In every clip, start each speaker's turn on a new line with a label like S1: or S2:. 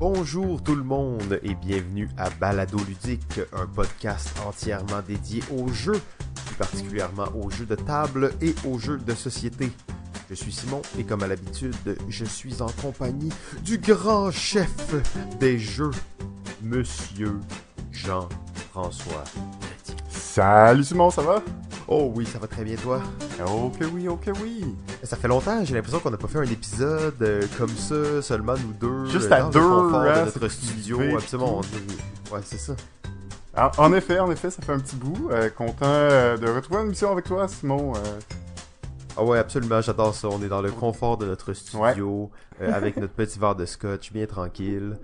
S1: Bonjour tout le monde et bienvenue à Balado Ludique, un podcast entièrement dédié aux jeux, plus particulièrement aux jeux de table et aux jeux de société. Je suis Simon et comme à l'habitude, je suis en compagnie du grand chef des jeux, Monsieur Jean-François.
S2: Salut Simon, ça va?
S1: Oh oui, ça va très bien toi?
S2: Oh que oui, oh que oui!
S1: Ça fait longtemps, j'ai l'impression qu'on n'a pas fait un épisode euh, comme ça, seulement nous deux.
S2: Juste
S1: euh,
S2: à
S1: dans
S2: deux,
S1: le confort
S2: hein,
S1: de notre studio, absolument. on Ouais, c'est ça.
S2: Ah, en effet, en effet, ça fait un petit bout. Euh, content de retrouver une émission avec toi, Simon.
S1: Ah ouais, absolument, j'adore ça. On est dans le confort de notre studio, avec notre petit verre de scotch, bien tranquille.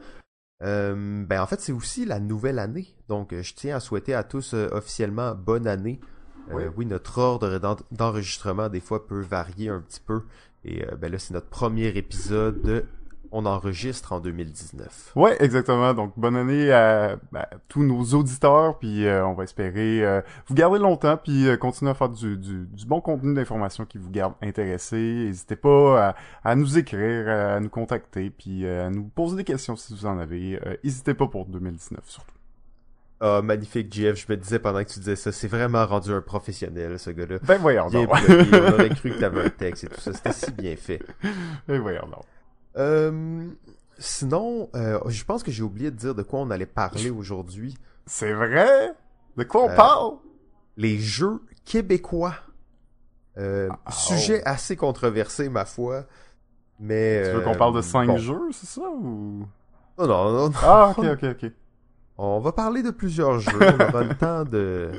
S1: Ben en fait, c'est aussi la nouvelle année. Donc, je tiens à souhaiter à tous officiellement bonne année. Euh,
S2: Oui.
S1: oui, notre ordre d'en- d'enregistrement des fois peut varier un petit peu. Et euh, ben là, c'est notre premier épisode. de On enregistre en 2019.
S2: Ouais, exactement. Donc, bonne année à, à tous nos auditeurs, puis euh, on va espérer vous garder longtemps, puis continuer à faire du, du, du bon contenu d'information qui vous garde intéressés. N'hésitez pas à, à nous écrire, à nous contacter, puis à nous poser des questions si vous en avez. N'hésitez pas pour 2019, surtout.
S1: Ah, magnifique, Jeff. Je me disais pendant que tu disais ça, c'est vraiment rendu un professionnel, ce gars-là.
S2: Ben voyons donc.
S1: on aurait cru que t'avais un texte et tout ça. C'était si bien fait.
S2: ben voyons donc.
S1: Euh, sinon, euh, je pense que j'ai oublié de dire de quoi on allait parler aujourd'hui.
S2: C'est vrai? De quoi on
S1: Euh,
S2: parle?
S1: Les jeux québécois. Euh,
S2: Ah,
S1: Sujet assez controversé, ma foi. Mais.
S2: Tu veux
S1: euh,
S2: qu'on parle de cinq
S1: bon.
S2: jeux, c'est ça, ou...
S1: Non, non, non.
S2: Ah, ok, ok, ok.
S1: On va parler de plusieurs jeux. On aura le temps de,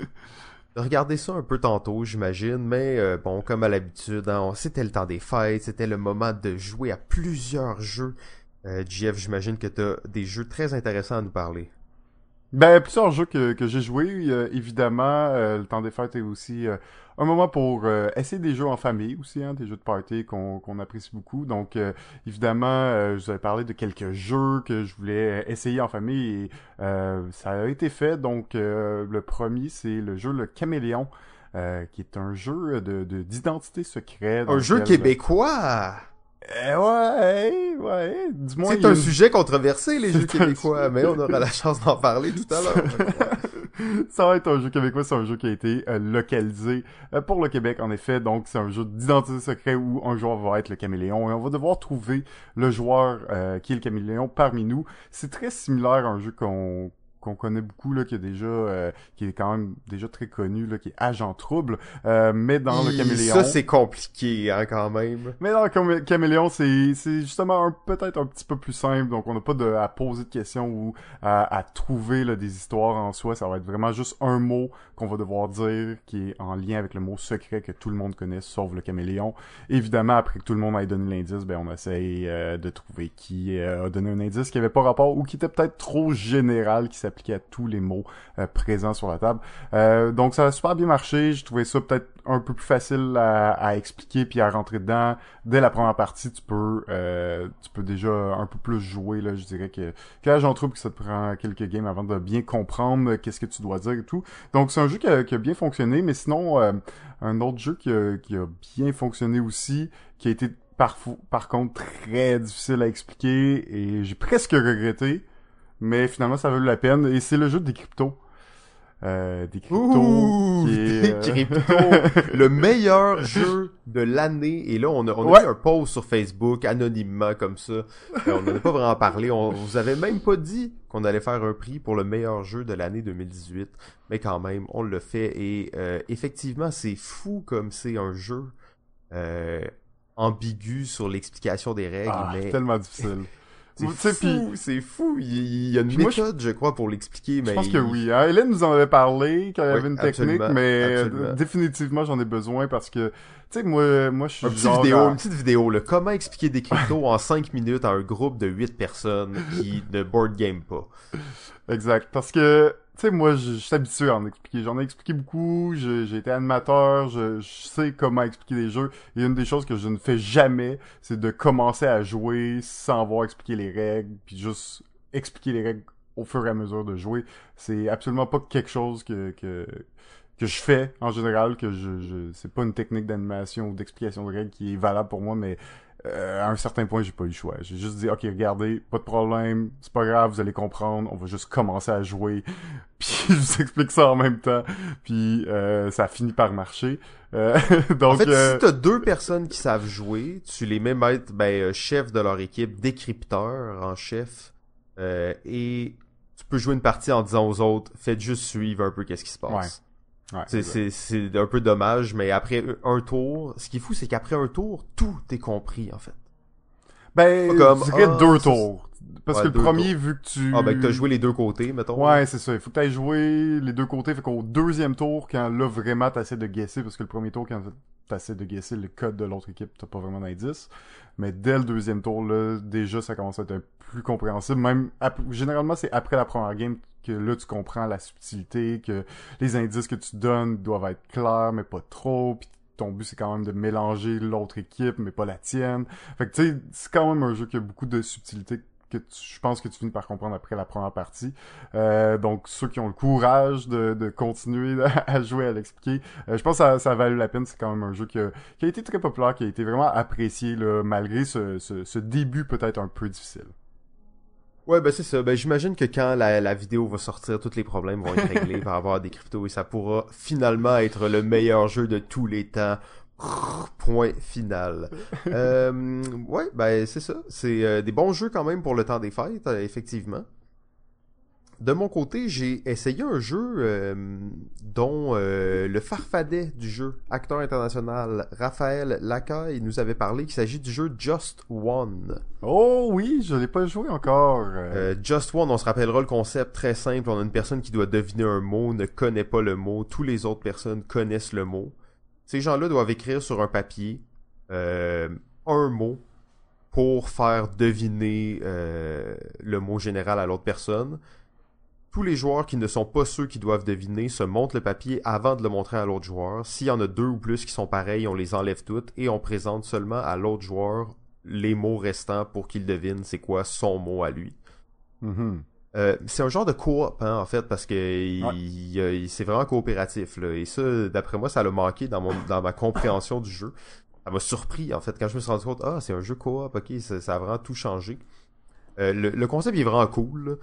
S1: de regarder ça un peu tantôt, j'imagine. Mais euh, bon, comme à l'habitude, hein, c'était le temps des fêtes, c'était le moment de jouer à plusieurs jeux. Euh, Jeff, j'imagine que tu as des jeux très intéressants à nous parler.
S2: Ben, plusieurs jeux que, que j'ai joués, euh, évidemment, euh, le temps des fêtes est aussi un moment pour euh, essayer des jeux en famille aussi, hein, des jeux de party qu'on apprécie beaucoup. Donc, euh, évidemment, euh, je vous avais parlé de quelques jeux que je voulais essayer en famille et euh, ça a été fait. Donc, euh, le premier, c'est le jeu Le Caméléon, euh, qui est un jeu de de- d'identité secrète.
S1: Un jeu québécois!
S2: Eh ouais, ouais, du moins...
S1: C'est un
S2: une-
S1: sujet controversé, les jeux québécois, mais on aura la chance d'en parler tout à l'heure.
S2: ça va être un jeu québécois, c'est un jeu qui a été euh, localisé euh, pour le Québec en effet, donc c'est un jeu d'identité secret où un joueur va être le caméléon et on va devoir trouver le joueur euh, qui est le caméléon parmi nous. C'est très similaire à un jeu qu'on qu'on connaît beaucoup là qui est déjà euh, qui est quand même déjà très connu là qui est Agent Trouble euh, mais dans le caméléon
S1: Ça, c'est compliqué, hein, quand même.
S2: mais dans le camé- caméléon, c'est c'est justement peut-être un petit peu plus simple. Donc, on n'a pas de, à poser de questions ou à, à trouver là, des histoires en soi. Ça va être vraiment juste un mot qu'on va devoir dire qui est en lien avec le mot secret que tout le monde connaît, sauf le caméléon. Évidemment, après que tout le monde ait donné l'indice, ben on essaye euh, de trouver qui euh, a donné un indice qui avait pas rapport ou qui était peut-être trop général, qui à tous les mots euh, présents sur la table. Euh, donc, ça a super bien marché. J'ai trouvé ça peut-être un peu plus facile à, à expliquer puis à rentrer dedans dès la première partie, tu peux, euh, tu peux déjà un peu plus jouer là. Je dirais que que Agent Trouble, que ça te prend quelques games avant de bien comprendre qu'est-ce que tu dois dire et tout. Donc c'est un jeu qui a, qui a bien fonctionné, mais sinon euh, un autre jeu qui a, qui a bien fonctionné aussi, qui a été par, par contre très difficile à expliquer et j'ai presque regretté, mais finalement ça a valu la peine. Et c'est le jeu des cryptos. Euh, des cryptos
S1: Ouh,
S2: qui est, euh,
S1: des cryptos. le meilleur jeu de l'année. Et là, on a, on a
S2: Ouais.
S1: mis un post sur Facebook anonymement comme ça. Euh, on n'en a pas vraiment parlé. On vous avait même pas dit qu'on allait faire un prix pour le meilleur jeu de l'année 2018. Mais quand même, on l'a fait. Et euh, effectivement, c'est fou comme c'est un jeu euh, ambigu sur l'explication des règles.
S2: ah,
S1: mais
S2: tellement difficile.
S1: C'est fou, c'est fou. Il y a une
S2: Puis moi, je-
S1: méthode, je crois, pour l'expliquer. mais
S2: Je pense que oui. Hein? Hélène nous en avait parlé quand il y
S1: Oui,
S2: avait une technique, mais euh,
S1: absolument.
S2: définitivement j'en ai besoin parce que, tu sais, moi, moi je suis
S1: Un petit
S2: genre
S1: vidéo,
S2: à-
S1: une petite vidéo, là. Comment expliquer des cryptos en 5 minutes à un groupe de 8 personnes qui ne board game pas?
S2: Exact. Parce que, tu sais, moi, je, je suis habitué à en expliquer. J'en ai expliqué beaucoup. J'ai été animateur. Je, je sais comment expliquer des jeux. Et une des choses que je ne fais jamais, c'est de commencer à jouer sans avoir expliqué les règles, puis juste expliquer les règles au fur et à mesure de jouer. C'est absolument pas quelque chose que, que, que je fais en général, que je, je c'est pas une technique d'animation ou d'explication de règles qui est valable pour moi, mais euh, à un certain point, j'ai pas eu le choix. J'ai juste dit, ok, regardez, pas de problème, c'est pas grave, vous allez comprendre, on va juste commencer à jouer. Puis je vous explique ça en même temps. Puis euh, ça a fini par marcher. Euh, donc,
S1: en fait, si t'as deux personnes qui savent jouer, tu les mets mettre ben, chef de leur équipe, décrypteur en chef, et tu peux jouer une partie en disant aux autres, faites juste suivre un peu qu'est-ce qui se passe.
S2: ouais,
S1: C'est,
S2: ça.
S1: c'est, c'est un peu dommage, mais après un tour, ce qui est fou, c'est qu'après un tour, tout est compris, en fait.
S2: Ben,
S1: comme,
S2: je dirais
S1: ah,
S2: deux tours. Parce
S1: Ouais,
S2: que le premier, vu que tu...
S1: Ah, ben, que t'as joué les deux côtés, mettons.
S2: Ouais, c'est ça. Il faut que t'ailles jouer les deux côtés. Fait qu'au deuxième tour, quand là, vraiment, t'essaies de guesser, parce que le premier tour, quand t'essaies de guesser le code de l'autre équipe, t'as pas vraiment d'indice. Mais dès le deuxième tour, là, déjà, ça commence à être un plus compréhensible. Même, généralement, c'est après la première game que là, tu comprends la subtilité, que les indices que tu donnes doivent être clairs, mais pas trop. Puis ton but, c'est quand même de mélanger l'autre équipe, mais pas la tienne. Fait que, tu sais, c'est quand même un jeu qui a beaucoup de subtilité que je pense que tu finis par comprendre après la première partie. Euh, donc ceux qui ont le courage de, de continuer à jouer, à l'expliquer, euh, je pense que ça, ça a valu la peine. C'est quand même un jeu qui a, qui a été très populaire, qui a été vraiment apprécié là, malgré ce, ce, ce début peut-être un peu difficile.
S1: Ouais, ben c'est ça. Ben j'imagine que quand la, la vidéo va sortir, tous les problèmes vont être réglés, y avoir des cryptos et ça pourra finalement être le meilleur jeu de tous les temps. Point final. euh, ouais, ben c'est ça. C'est euh, des bons jeux quand même pour le temps des fêtes, euh, effectivement. De mon côté, j'ai essayé un jeu euh, dont euh, le farfadet du jeu, acteur international Raphaël Lacaille, nous avait parlé, qu'il s'agit du jeu Just One.
S2: Oh oui, je l'ai pas joué encore. Euh,
S1: Just One, on se rappellera le concept très simple. On a une personne qui doit deviner un mot, ne connaît pas le mot. Tous les autres personnes connaissent le mot. Ces gens-là doivent écrire sur un papier un mot pour faire deviner le mot général à l'autre personne. Tous les joueurs qui ne sont pas ceux qui doivent deviner se montrent le papier avant de le montrer à l'autre joueur. S'il y en a deux ou plus qui sont pareils, on les enlève toutes et on présente seulement à l'autre joueur les mots restants pour qu'il devine c'est quoi son mot à lui.
S2: mhm.
S1: Euh, c'est un genre de coop, hein, en fait, parce que
S2: Ouais.
S1: il- c'est vraiment coopératif. Là. Et ça, d'après moi, ça l'a manqué dans, mon, dans ma compréhension du jeu. Ça m'a surpris, en fait, quand je me suis rendu compte, ah, c'est un jeu coop, ok, ça, ça a vraiment tout changé. Euh, le, le concept il est vraiment cool.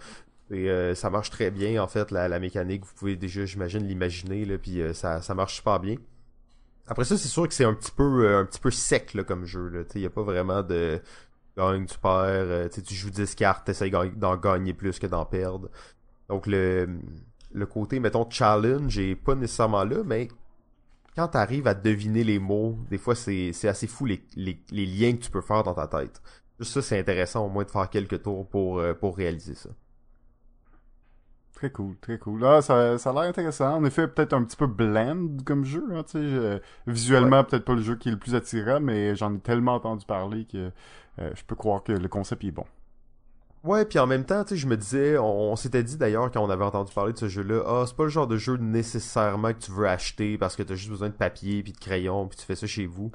S1: Et euh, ça marche très bien, en fait, la, la mécanique. Vous pouvez déjà, j'imagine, l'imaginer, là, puis euh, ça, ça marche super bien. Après ça, c'est sûr que c'est un petit peu euh, un petit peu sec là, comme jeu. Il n'y a pas vraiment de gagne, tu perds, euh, tu tu joues 10 cartes, ga- d'en gagner plus que d'en perdre. Donc le, le côté, mettons, challenge est pas nécessairement là, mais quand t'arrives à deviner les mots, des fois c'est c'est assez fou les, les, les liens que tu peux faire dans ta tête. Juste ça, c'est intéressant au moins de faire quelques tours pour, euh, pour réaliser ça.
S2: Très cool, très cool. Ah, ça, ça a l'air intéressant. En effet, peut-être un petit peu bland comme jeu. Hein, visuellement, peut-être pas le jeu qui est le plus attirant, mais j'en ai tellement entendu parler que euh, je peux croire que le concept est bon.
S1: Ouais, puis en même temps, tu sais, je me disais, on, on s'était dit d'ailleurs quand on avait entendu parler de ce jeu-là, ah, c'est pas le genre de jeu nécessairement que tu veux acheter parce que t'as juste besoin de papier puis de crayon puis tu fais ça chez vous.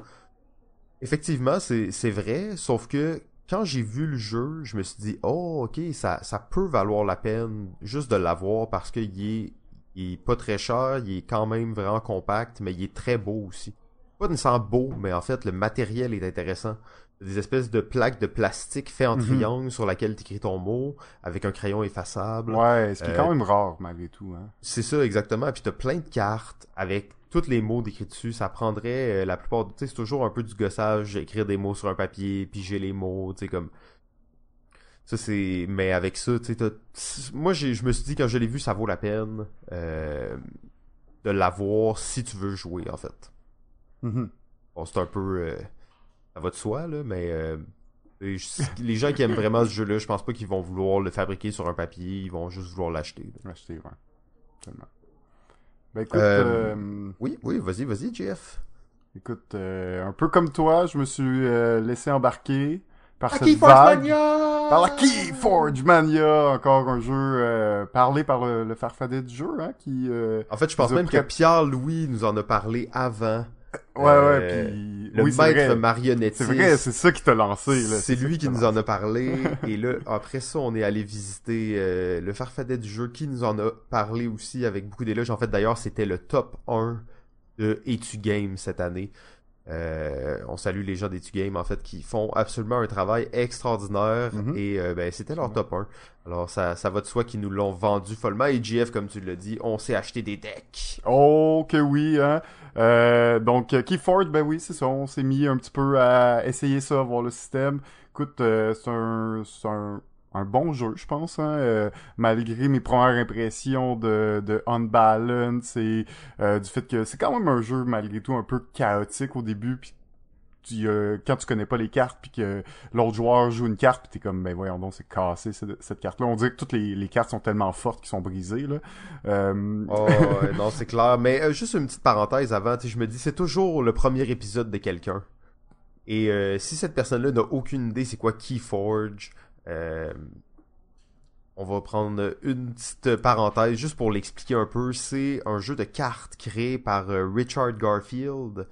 S1: Effectivement, c'est vrai, sauf que quand j'ai vu le jeu, je me suis dit, oh, ok, ça, ça peut valoir la peine juste de l'avoir parce qu'il est, il est pas très cher, il est quand même vraiment compact, mais il est très beau aussi. Pas nécessairement beau, mais en fait, le matériel est intéressant. Des espèces de plaques de plastique fait en
S2: Mhm.
S1: triangle sur laquelle tu écris ton mot, avec un crayon effaçable.
S2: Ouais, ce qui est
S1: Euh,
S2: quand même rare malgré tout. Hein.
S1: C'est ça, exactement. Puis t'as plein de cartes avec tous les mots décrits dessus. Ça prendrait euh, la plupart... Tu sais, c'est toujours un peu du gossage, écrire des mots sur un papier, piger les mots, tu sais, comme... Ça, c'est... Mais avec ça, tu sais, t'as- Moi, je me suis dit, quand je l'ai vu, ça vaut la peine euh, de l'avoir si tu veux jouer, en fait.
S2: Mhm.
S1: Bon, c'est un peu... Ça va de soi, là, mais... euh, Les gens qui aiment vraiment ce jeu-là, je pense pas qu'ils vont vouloir le fabriquer sur un papier, ils vont juste vouloir l'acheter. là.
S2: Acheter, ouais. Tellement. Ben écoute,
S1: Euh,
S2: euh,
S1: Oui, oui, vas-y, vas-y, Jeff.
S2: écoute, euh, un peu comme toi, je me suis euh, laissé embarquer par
S1: La
S2: cette
S1: Keyforge
S2: vague.
S1: Mania!
S2: Par la Keyforge Mania, encore un jeu euh, parlé par le, le farfadet du jeu, hein, qui... euh,
S1: En fait, je pense même que Pierre-Louis nous en a parlé avant.
S2: Ouais, ouais,
S1: Euh,
S2: puis...
S1: Le
S2: oui, c'est
S1: maître marionnettiste.
S2: C'est vrai, c'est ça qui t'a lancé, là.
S1: C'est lui
S2: qui
S1: nous en a parlé. et là, après ça, on est allé visiter euh, le farfadet du jeu qui nous en a parlé aussi avec beaucoup d'éloges. En fait, d'ailleurs, c'était le top 1 de Etu Games cette année. Euh, on salue les gens des Game en fait qui font absolument un travail extraordinaire
S2: Mhm.
S1: et euh, ben c'était leur top 1. Alors ça, ça va de soi qu'ils nous l'ont vendu follement et GF comme tu l'as dit, on s'est acheté des decks.
S2: Oh que oui, hein. Euh, donc euh, Keyford, ben oui, c'est ça. On s'est mis un petit peu à essayer ça, voir le système. Écoute, euh, c'est un, un, un bon jeu, je pense. Hein, euh, malgré mes premières impressions de, de Unbalance et euh, du fait que c'est quand même un jeu malgré tout un peu chaotique au début. Puis euh, quand tu connais pas les cartes puis que l'autre joueur joue une carte puis t'es comme ben voyons donc c'est cassé cette, carte là on dirait que toutes les, les cartes sont tellement fortes qu'ils sont brisées là euh,
S1: Oh ouais, non c'est clair, mais euh, juste une petite parenthèse avant, je me dis c'est toujours le premier épisode de quelqu'un. Et si cette personne-là n'a aucune idée c'est quoi Keyforge, on va prendre une petite parenthèse juste pour l'expliquer un peu. C'est un jeu de cartes créé par Richard Garfield,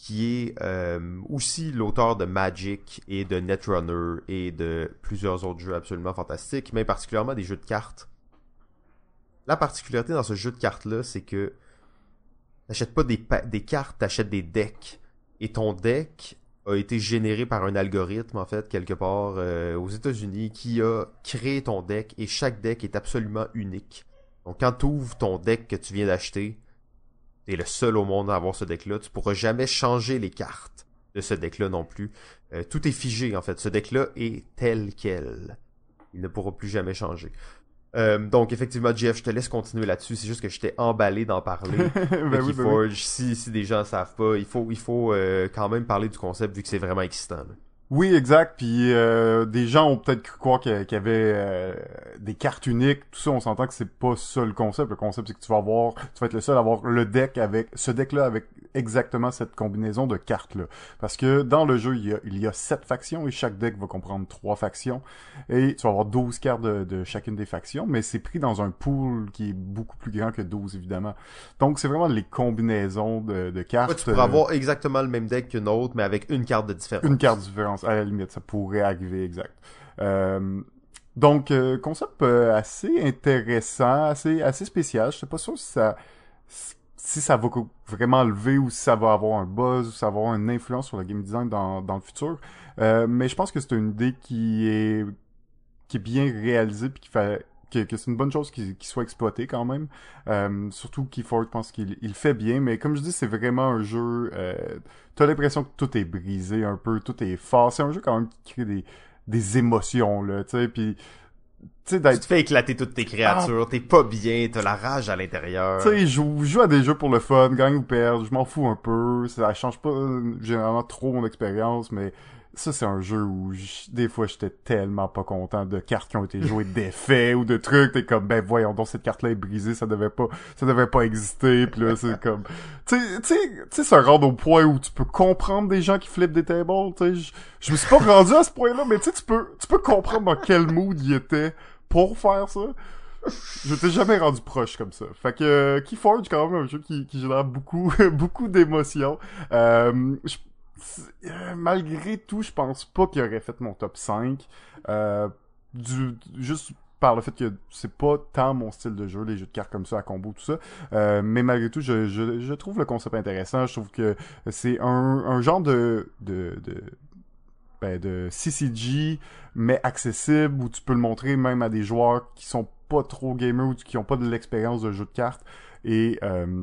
S1: qui est euh, aussi l'auteur de Magic et de Netrunner et de plusieurs autres jeux absolument fantastiques, mais particulièrement des jeux de cartes. La particularité dans ce jeu de cartes-là, c'est que t'achètes pas des, cartes, t'achètes des decks. Et ton deck a été généré par un algorithme, en fait, quelque part euh, aux États-Unis, qui a créé ton deck, et chaque deck est absolument unique. Donc quand tu ouvres ton deck que tu viens d'acheter, t'es le seul au monde à avoir ce deck-là. Tu pourras jamais changer les cartes de ce deck-là non plus. Euh, tout est figé, en fait. Ce deck-là est tel quel. Il ne pourra plus jamais changer. Euh, donc effectivement, Jeff, je te laisse continuer là-dessus. C'est juste que j'étais emballé d'en parler.
S2: ben ben oui.
S1: Keyforge. Si, si des gens ne savent pas, il faut, il faut euh, quand même parler du concept vu que c'est vraiment excitant. là.
S2: Oui, exact. Puis euh, des gens ont peut-être cru croire qu'il y avait euh, des cartes uniques. Tout ça, on s'entend que c'est pas ça le concept. Le concept, c'est que tu vas avoir, tu vas être le seul à avoir le deck avec ce deck-là avec exactement cette combinaison de cartes-là. Parce que dans le jeu, il y a, il y a sept factions et chaque deck va comprendre trois factions. Et tu vas avoir 12 cartes de, de chacune des factions, mais c'est pris dans un pool qui est beaucoup plus grand que 12, évidemment. Donc, c'est vraiment les combinaisons de, de cartes.
S1: Ouais, tu pourrais
S2: euh,
S1: avoir exactement le même deck qu'une autre, mais avec une carte de différence.
S2: une carte à la limite, ça pourrait arriver, exact. Euh, donc, euh, concept euh, assez intéressant, assez assez spécial. Je sais pas sûr si ça si ça va vraiment lever ou si ça va avoir un buzz ou si ça va avoir une influence sur le game design dans, dans le futur. Mais je pense que c'est une idée qui est qui est bien réalisée puis qui fait que, que c'est une bonne chose qu'il qu'il soit exploité quand même. Euh, surtout Keyford, je pense qu'il il fait bien, mais comme je dis, c'est vraiment un jeu. Euh, T'as l'impression que tout est brisé un peu, tout est fort. C'est un jeu quand même qui crée des, des émotions là, tu sais, puis tu
S1: te fais éclater toutes tes créatures, t'es pas bien, t'as la rage à l'intérieur.
S2: tu sais, je joue, je joue à des jeux pour le fun, gagne ou perdre, je m'en fous un peu, ça change pas euh, généralement trop mon expérience, mais ça c'est un jeu où des fois j'étais tellement pas content de cartes qui ont été jouées d'effets ou de trucs, t'es comme ben voyons donc cette carte là est brisée, ça devait pas ça devait pas exister, puis là c'est comme tu sais tu ça rend au point où tu peux comprendre des gens qui flippent des tables, tu sais je- me suis pas rendu à ce point-là, mais tu tu peux tu peux comprendre dans quel mood il était pour faire ça. Je t'ai jamais rendu proche comme ça. Fait que euh, Keyforge, quand même, un jeu qui, qui génère beaucoup, beaucoup d'émotions. Euh, malgré tout, je pense pas qu'il aurait fait mon top 5. Euh, juste par le fait que c'est pas tant mon style de jeu, les jeux de cartes comme ça, à combo, tout ça. Euh, mais malgré tout, je, trouve le concept intéressant. Je trouve que c'est un, genre de, de, de, ben, de CCG, mais accessible, où tu peux le montrer même à des joueurs qui sont pas trop gamers ou qui ont pas de l'expérience de jeu de cartes. Et euh,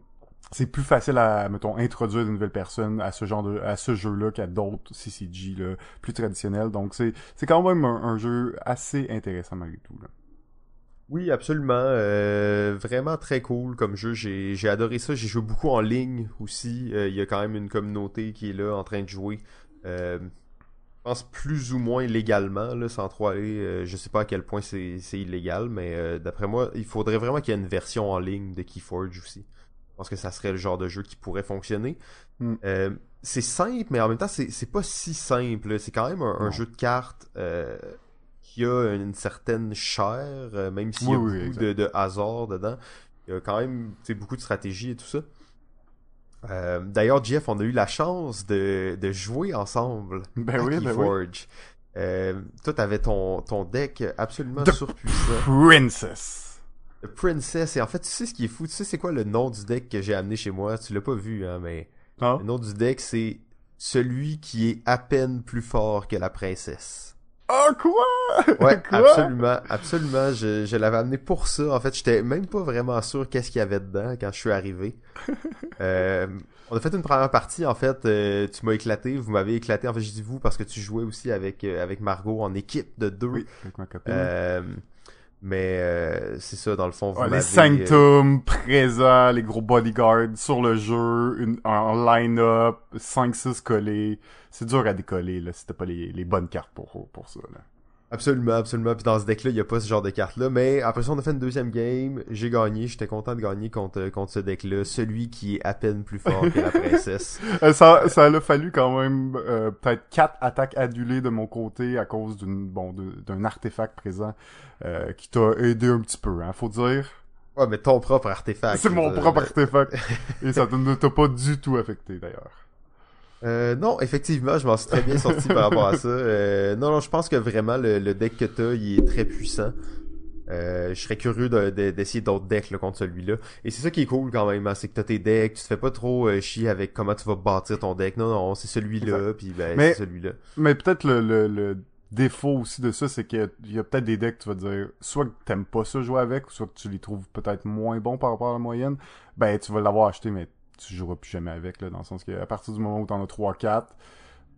S2: c'est plus facile à, mettons, introduire de nouvelles personnes à ce genre de, à ce jeu-là qu'à d'autres CCG plus traditionnels. Donc c'est, c'est quand même un, jeu assez intéressant malgré tout.
S1: Oui, absolument. Euh, vraiment très cool comme jeu. J'ai j'ai adoré ça. J'ai joué beaucoup en ligne aussi. Euh, Il y a quand même une communauté qui est là en train de jouer. Euh, je pense plus ou moins légalement, sans trop aller. je sais pas à quel point c'est illégal, mais d'après moi, il faudrait vraiment qu'il y ait une version en ligne de Keyforge aussi. Je pense que ça serait le genre de jeu qui pourrait fonctionner.
S2: Mm.
S1: Euh, c'est simple, mais en même temps, c'est pas si simple. C'est quand même un, jeu de cartes euh, qui a une certaine chair, euh, même s'il y a
S2: Oui,
S1: beaucoup de, de hasard dedans. Il y a quand même beaucoup de stratégie et tout ça. D'ailleurs, Jeff, on a eu la chance de, de jouer ensemble
S2: Ben
S1: à
S2: oui, ben oui.
S1: Keyforge. Toi, t'avais ton, ton deck absolument
S2: The
S1: surpuissant.
S2: Princess.
S1: Princess. Et en fait, tu sais ce qui est fou? Tu sais c'est quoi le nom du deck que j'ai amené chez moi? Tu l'as pas vu, hein, mais le nom du deck, c'est celui qui est à peine plus fort que la princesse.
S2: Oh quoi?
S1: Ouais,
S2: Quoi?
S1: absolument, absolument. Je, je l'avais amené pour ça. En fait, j'étais même pas vraiment sûr qu'est-ce qu'il y avait dedans quand je suis arrivé. Euh, on a fait une première partie. En fait, euh, tu m'as éclaté, vous m'avez éclaté. En fait, je dis vous parce que tu jouais aussi avec euh, avec Margot en équipe de deux.
S2: Oui, avec ma copine.
S1: Mais euh, c'est ça, dans le fond, vous
S2: Ouais, les Sanctum présents, les gros bodyguards sur le jeu, une, un line-up, 5-6 collés. C'est dur à décoller, là, si t'as pas les, les bonnes cartes pour, pour ça, là.
S1: Absolument, absolument. Puis dans ce deck-là, il y a pas ce genre de carte-là. Mais après ça, on a fait une deuxième game. J'ai gagné. J'étais content de gagner contre, contre ce deck-là. Celui qui est à peine plus fort que la princesse.
S2: Euh, ça, ça a fallu quand même euh, peut-être quatre attaques adulées de mon côté à cause d'une bon d'un artefact présent euh, qui t'a aidé un petit peu, hein, faut dire.
S1: Ouais, mais ton propre artefact.
S2: C'est mon propre artefact. Et ça ne t'a pas du tout affecté d'ailleurs.
S1: Euh, non, effectivement, je m'en suis très bien sorti par rapport à ça. Euh, non, non, je pense que vraiment le, le deck que t'as, il est très puissant. Euh, je serais curieux de- de- d'essayer d'autres decks là, contre celui-là. Et c'est ça qui est cool quand même, hein, c'est que t'as tes decks, tu te fais pas trop euh, chier avec comment tu vas bâtir ton deck. Non, non, c'est celui-là, puis ben c'est celui-là.
S2: Mais peut-être le, le, le défaut aussi de ça, c'est qu'il y a peut-être des decks, tu vas dire, soit que t'aimes pas ça jouer avec, soit que tu les trouves peut-être moins bons par rapport à la moyenne, ben tu vas l'avoir acheté, mais tu joueras plus jamais avec, là, dans le sens que à partir du moment où t'en as 3-4,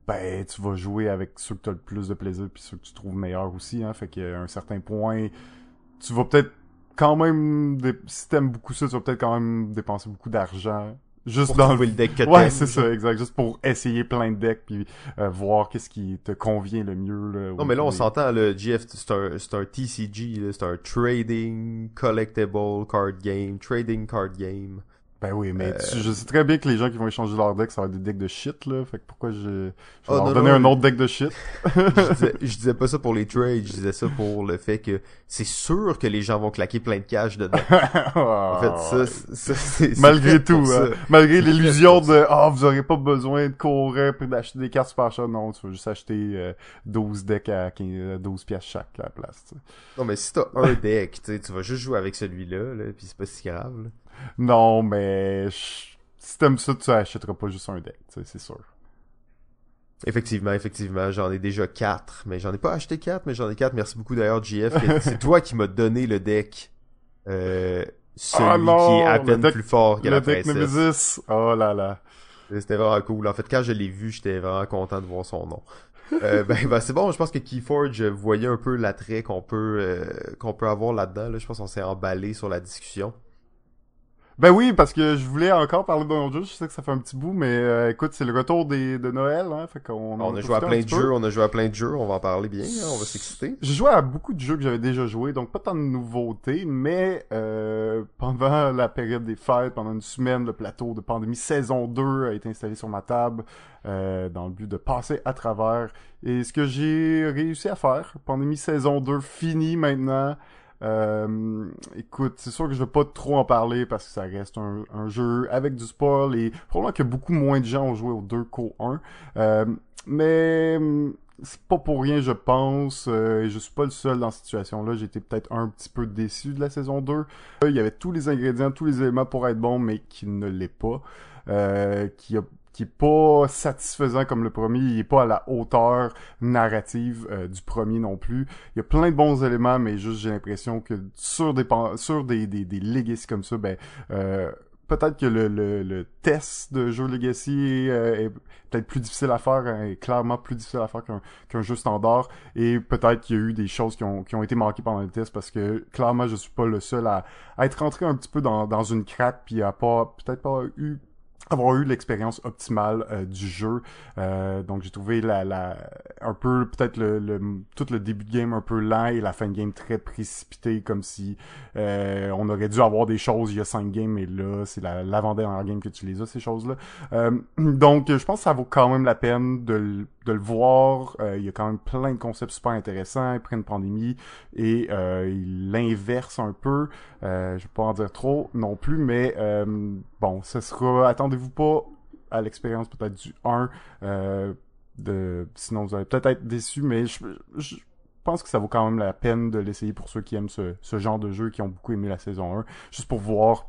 S2: ben tu vas jouer avec ceux que t'as le plus de plaisir, puis ceux que tu trouves meilleurs aussi, hein, fait qu'à un certain point, tu vas peut-être quand même, dé- si t'aimes beaucoup ça, tu vas peut-être quand même dépenser beaucoup d'argent, juste
S1: Pour
S2: dans
S1: le deck que
S2: Ouais, c'est ça, exact. Juste pour essayer plein de decks puis euh, voir qu'est-ce qui te convient le mieux. Là,
S1: Non, mais là, on s'entend, le GF, c'est un, un TCG, c'est un Trading Collectible Card Game, Trading Card Game.
S2: Ben oui, mais
S1: Euh,
S2: tu- je sais très bien que les gens qui vont échanger leur deck, ça va être des decks de shit, là. Fait que pourquoi je, je vais
S1: Oh,
S2: leur
S1: non,
S2: donner
S1: non,
S2: un autre deck de shit?
S1: je, disais, je disais pas ça pour les trades, je disais ça pour le fait que c'est sûr que les gens vont claquer plein de cash dedans. En fait, ça, c'est- ça, c'est... c'est
S2: Malgré tout, hein. malgré l'illusion de « Ah, vous aurez pas besoin de courir puis d'acheter des cartes super chères. » Non, tu vas juste acheter euh, 12 decks à 15, euh, 12 piastres chaque à la place.
S1: Non, mais si t'as un deck, tu vas juste jouer avec celui-là, là, pis c'est pas si grave, là.
S2: Non, mais... je- Si t'aimes ça, tu achèteras pas juste un deck, c'est sûr.
S1: Effectivement, effectivement, j'en ai déjà quatre, mais j'en ai pas acheté quatre, mais j'en ai quatre. Merci beaucoup d'ailleurs, JF. C'est toi qui m'as donné le deck, euh, celui
S2: Ah non,
S1: qui est à peine
S2: deck-
S1: plus fort que
S2: Le
S1: la
S2: deck. Nemesis, oh là là.
S1: C'était vraiment cool. En fait, quand je l'ai vu, j'étais vraiment content de voir son nom. Euh, ben, ben, c'est bon, je pense que Keyforge voyait un peu l'attrait qu'on peut euh, qu'on peut avoir là-dedans. Là. Je pense qu'on s'est emballé sur la discussion.
S2: Ben oui, parce que je voulais encore parler d'un autre jeu, je sais que ça fait un petit bout, mais euh, écoute, c'est le retour des, de Noël, hein, fait qu'on...
S1: On, a joué à plein de jeux, on a joué à plein de jeux, on va en parler bien, hein, on va s'exciter.
S2: J'ai joué à beaucoup de jeux que j'avais déjà joué, donc pas tant de nouveautés, mais euh, pendant la période des fêtes, pendant une semaine, le plateau de Pandémie saison 2 a été installé sur ma table euh, dans le but de passer à travers. Et ce que j'ai réussi à faire, Pandémie saison 2 fini maintenant. Euh, écoute, c'est sûr que je vais pas trop en parler parce que ça reste un, jeu avec du spoil et probablement que beaucoup moins de gens ont joué au 2 qu'au 1. Euh, mais hum, c'est pas pour rien, je pense. euh, je suis pas le seul dans cette situation-là. Été peut-être un petit peu déçu de la saison 2. Euh, Il y avait tous les ingrédients, tous les éléments pour être bon, mais qui ne l'est pas. Euh, qui a qui est pas satisfaisant comme le premier, il est pas à la hauteur narrative euh, du premier non plus. Il y a plein de bons éléments, mais juste j'ai l'impression que sur des sur des des, des legacy comme ça, ben euh, peut-être que le, le, le test de jeu Legacy euh, est peut-être plus difficile à faire, hein, est clairement plus difficile à faire qu'un qu'un jeu standard, et peut-être qu'il y a eu des choses qui ont, qui ont été manquées pendant le test, parce que clairement je suis pas le seul à, à être rentré un petit peu dans, dans une craque, puis à pas peut-être pas eu avoir eu l'expérience optimale euh, du jeu. Euh, donc j'ai trouvé la, la un peu peut-être le, le tout le début de game un peu lent et la fin de game très précipité comme si euh, on aurait dû avoir des choses il y a cinq games mais là c'est la l'avant-dernière game que tu les as ces choses là. Euh, donc je pense que ça vaut quand même la peine de, de le voir. Euh, il y a quand même plein de concepts super intéressants après une pandémie et euh, il l'inverse un peu. Euh, je vais pas en dire trop non plus, mais bon, ce sera. Attendez-vous pas à l'expérience peut-être du 1. Euh, de, sinon vous allez peut-être être déçu, mais je, je pense que ça vaut quand même la peine de l'essayer pour ceux qui aiment ce, ce genre de jeu, qui ont beaucoup aimé la saison 1, juste pour voir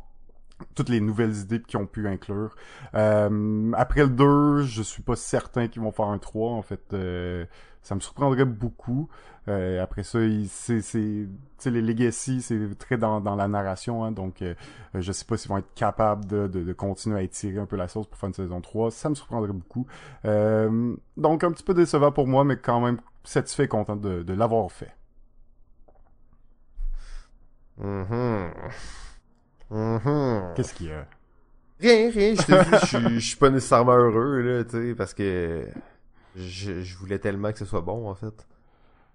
S2: toutes les nouvelles idées qu'ils ont pu inclure. Euh, après le 2, je suis pas certain qu'ils vont faire un 3. En fait, euh, ça me surprendrait beaucoup. Euh, après ça, c'est, les legacy, c'est très dans, dans la narration, hein, donc euh, je sais pas s'ils vont être capables de, de, de, continuer à étirer un peu la sauce pour faire une saison 3. Ça me surprendrait beaucoup. Euh, donc un petit peu décevant pour moi, mais quand même satisfait, content de, de l'avoir fait.
S1: Mm.
S2: Qu'est-ce qu'il y a?
S1: Rien, rien. Je te dis, je suis pas nécessairement heureux, là, tu sais, parce que je, je voulais tellement que ce soit bon, en fait.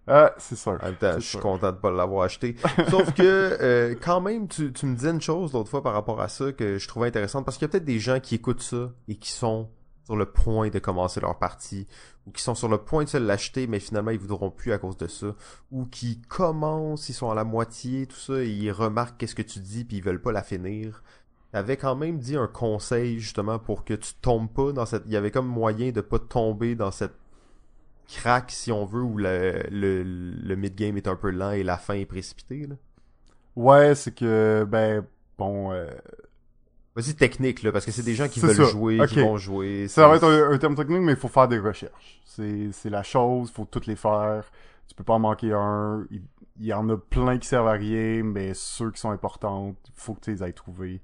S2: Ah, c'est sûr.
S1: En même temps, je suis content de pas l'avoir acheté. Sauf que, euh, quand même, tu, tu me disais une chose l'autre fois par rapport à ça que je trouvais intéressante, parce qu'il y a peut-être des gens qui écoutent ça et qui sont sur le point de commencer leur partie, ou qui sont sur le point de se l'acheter, mais finalement ils voudront plus à cause de ça, ou qui commencent, ils sont à la moitié, tout ça, et ils remarquent qu'est-ce que tu dis, puis ils veulent pas la finir. T'avais quand même dit un conseil justement pour que tu tombes pas dans cette. Il y avait comme moyen de pas tomber dans cette craque si on veut où le, le, le mid-game est un peu lent et la fin est précipitée là.
S2: Ouais, c'est que ben bon euh...
S1: Vas-y technique là parce que c'est des gens qui veulent
S2: ça.
S1: jouer,
S2: Ok.
S1: qui vont jouer.
S2: Ça va être un, un terme technique, mais il faut faire des recherches. C'est c'est la chose, faut toutes les faire. Tu peux pas en manquer un. Il, il y en a plein qui servent à rien, mais ceux qui sont importants, il faut que tu les ailles trouver.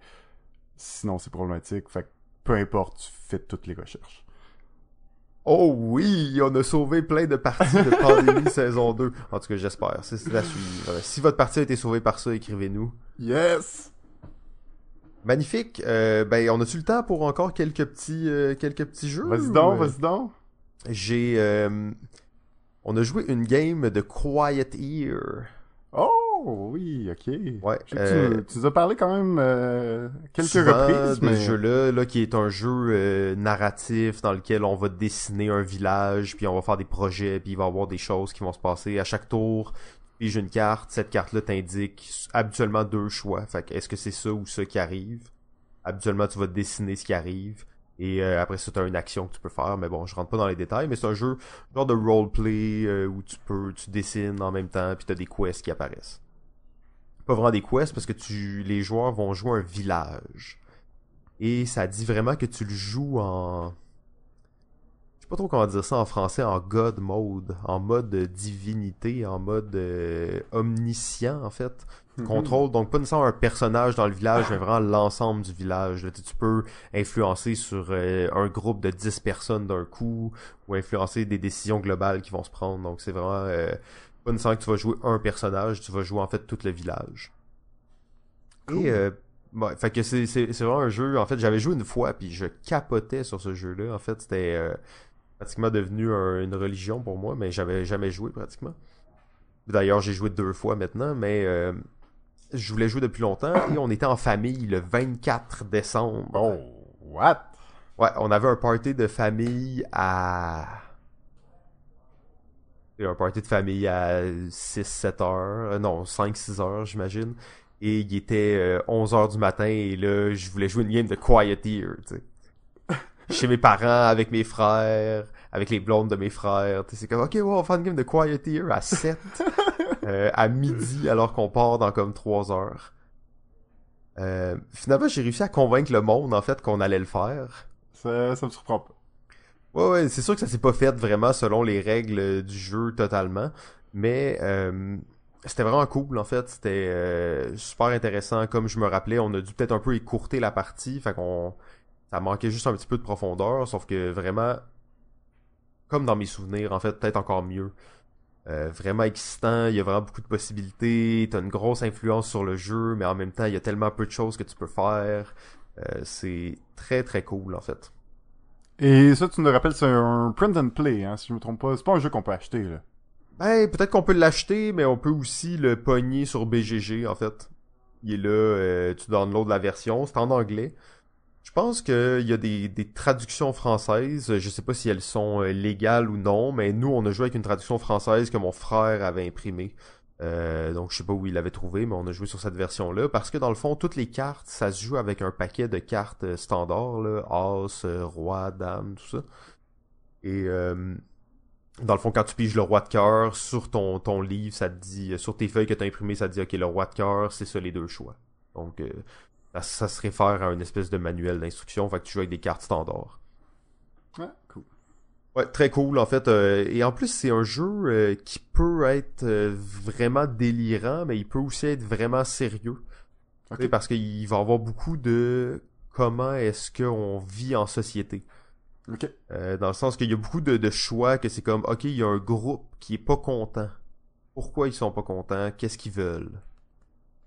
S2: Sinon, c'est problématique. Fait que peu importe, tu fais toutes les recherches.
S1: Oh oui, on a sauvé plein de parties de Pandémie saison 2. En tout cas, j'espère. C'est à suivre. Si votre partie a été sauvée par ça, écrivez-nous.
S2: Yes!
S1: Magnifique. Euh, ben, on a-tu le temps pour encore quelques petits, euh, quelques petits jeux?
S2: Vas-y
S1: ou,
S2: donc,
S1: euh,
S2: vas-y donc.
S1: J'ai, euh, on a joué une game de Quiet Ear.
S2: Oh, oui, ok.
S1: Ouais.
S2: Tu, tu nous as parlé quand même quelques reprises,
S1: de
S2: mais...
S1: ce jeu-là, là, qui est un jeu narratif dans lequel on va dessiner un village, puis on va faire des projets, puis il va y avoir des choses qui vont se passer à chaque tour. Puis j'ai une carte, cette carte-là t'indique habituellement deux choix. Fait que est-ce que c'est ça ou ça qui arrive? Habituellement, tu vas dessiner ce qui arrive. Et euh, après ça, t'as une action que tu peux faire. Mais bon, je rentre pas dans les détails. Mais c'est un jeu genre de roleplay euh, où tu peux, tu dessines en même temps, puis t'as des quests qui apparaissent. Pas vraiment des quests parce que tu, les joueurs vont jouer un village. Et ça dit vraiment que tu le joues en, pas trop comment dire ça en français, en God mode, en mode divinité, en mode euh, omniscient en fait.
S2: Mhm.
S1: contrôles donc pas nécessairement un personnage dans le village, mais vraiment l'ensemble du village. Là, tu peux influencer sur euh, un groupe de 10 personnes d'un coup, ou influencer des décisions globales qui vont se prendre. Donc c'est vraiment euh, pas nécessairement que tu vas jouer un personnage, tu vas jouer en fait tout le village.
S2: Cool.
S1: Et euh, ouais, fait que c'est vraiment un jeu. En fait, j'avais joué une fois puis je capotais sur ce jeu-là. En fait, c'était euh, pratiquement devenu un- une religion pour moi, mais j'avais jamais joué pratiquement. D'ailleurs, j'ai joué deux fois maintenant, mais euh, je voulais jouer depuis longtemps et on était en famille le 24 décembre.
S2: Oh, what?
S1: Ouais, on avait un party de famille à... Un party de famille à 6-7 heures, euh, non, 5-6 heures, j'imagine. Et il était euh, 11 heures du matin et là, je voulais jouer une game de Quiet Ear, tu sais. Chez mes parents, avec mes frères, avec les blondes de mes frères. tu sais, C'est comme, ok, ouais, on va faire une game de Quiet Ear à 7, euh, à midi, alors qu'on part dans comme 3 heures. Euh, finalement, j'ai réussi à convaincre le monde, en fait, qu'on allait le faire.
S2: Ça, ça me surprend pas.
S1: Ouais, ouais, c'est sûr que ça s'est pas fait vraiment selon les règles du jeu totalement, mais euh, c'était vraiment cool en fait, c'était euh, super intéressant. Comme je me rappelais, on a dû peut-être un peu écourter la partie, fait qu'on ça manquait juste un petit peu de profondeur, sauf que vraiment, comme dans mes souvenirs, en fait, peut-être encore mieux. Euh, vraiment excitant, il y a vraiment beaucoup de possibilités, t'as une grosse influence sur le jeu, mais en même temps, il y a tellement peu de choses que tu peux faire. Euh, c'est très très cool en fait.
S2: Et ça, tu nous rappelles, c'est un print and play, hein, si je me trompe pas. C'est pas un jeu qu'on peut acheter, là.
S1: Ben, peut-être qu'on peut l'acheter, mais on peut aussi le pogner sur BGG, en fait. Il est là, euh, tu downloads la version, c'est en anglais. Je pense qu'il y a des, traductions françaises, je sais pas si elles sont euh, légales ou non, mais nous, on a joué avec une traduction française que mon frère avait imprimée. Euh, donc je sais pas où il l'avait trouvé, mais on a joué sur cette version-là, parce que dans le fond, toutes les cartes, ça se joue avec un paquet de cartes euh, standards, là, As, Roi, Dame, tout ça. Et dans le fond, quand tu piges le roi de cœur sur ton, livre, ça te dit, sur tes feuilles que tu as imprimées, ça te dit, ok, le roi de cœur, c'est ça les deux choix. Donc, Ça, ça se réfère à une espèce de manuel d'instruction, fait que tu joues avec des cartes standards.
S2: Ouais, cool.
S1: Ouais, très cool en fait. euh, et en plus, c'est un jeu euh, qui peut être euh, vraiment délirant, mais il peut aussi être vraiment sérieux.
S2: Ok.
S1: Tu sais, Parce qu'il va y avoir beaucoup de comment est-ce qu'on vit en société.
S2: Ok.
S1: Euh, dans le sens qu'il y a beaucoup de, de choix que c'est comme, ok, il y a un groupe qui est pas content. Pourquoi ils sont pas contents? Qu'est-ce qu'ils veulent?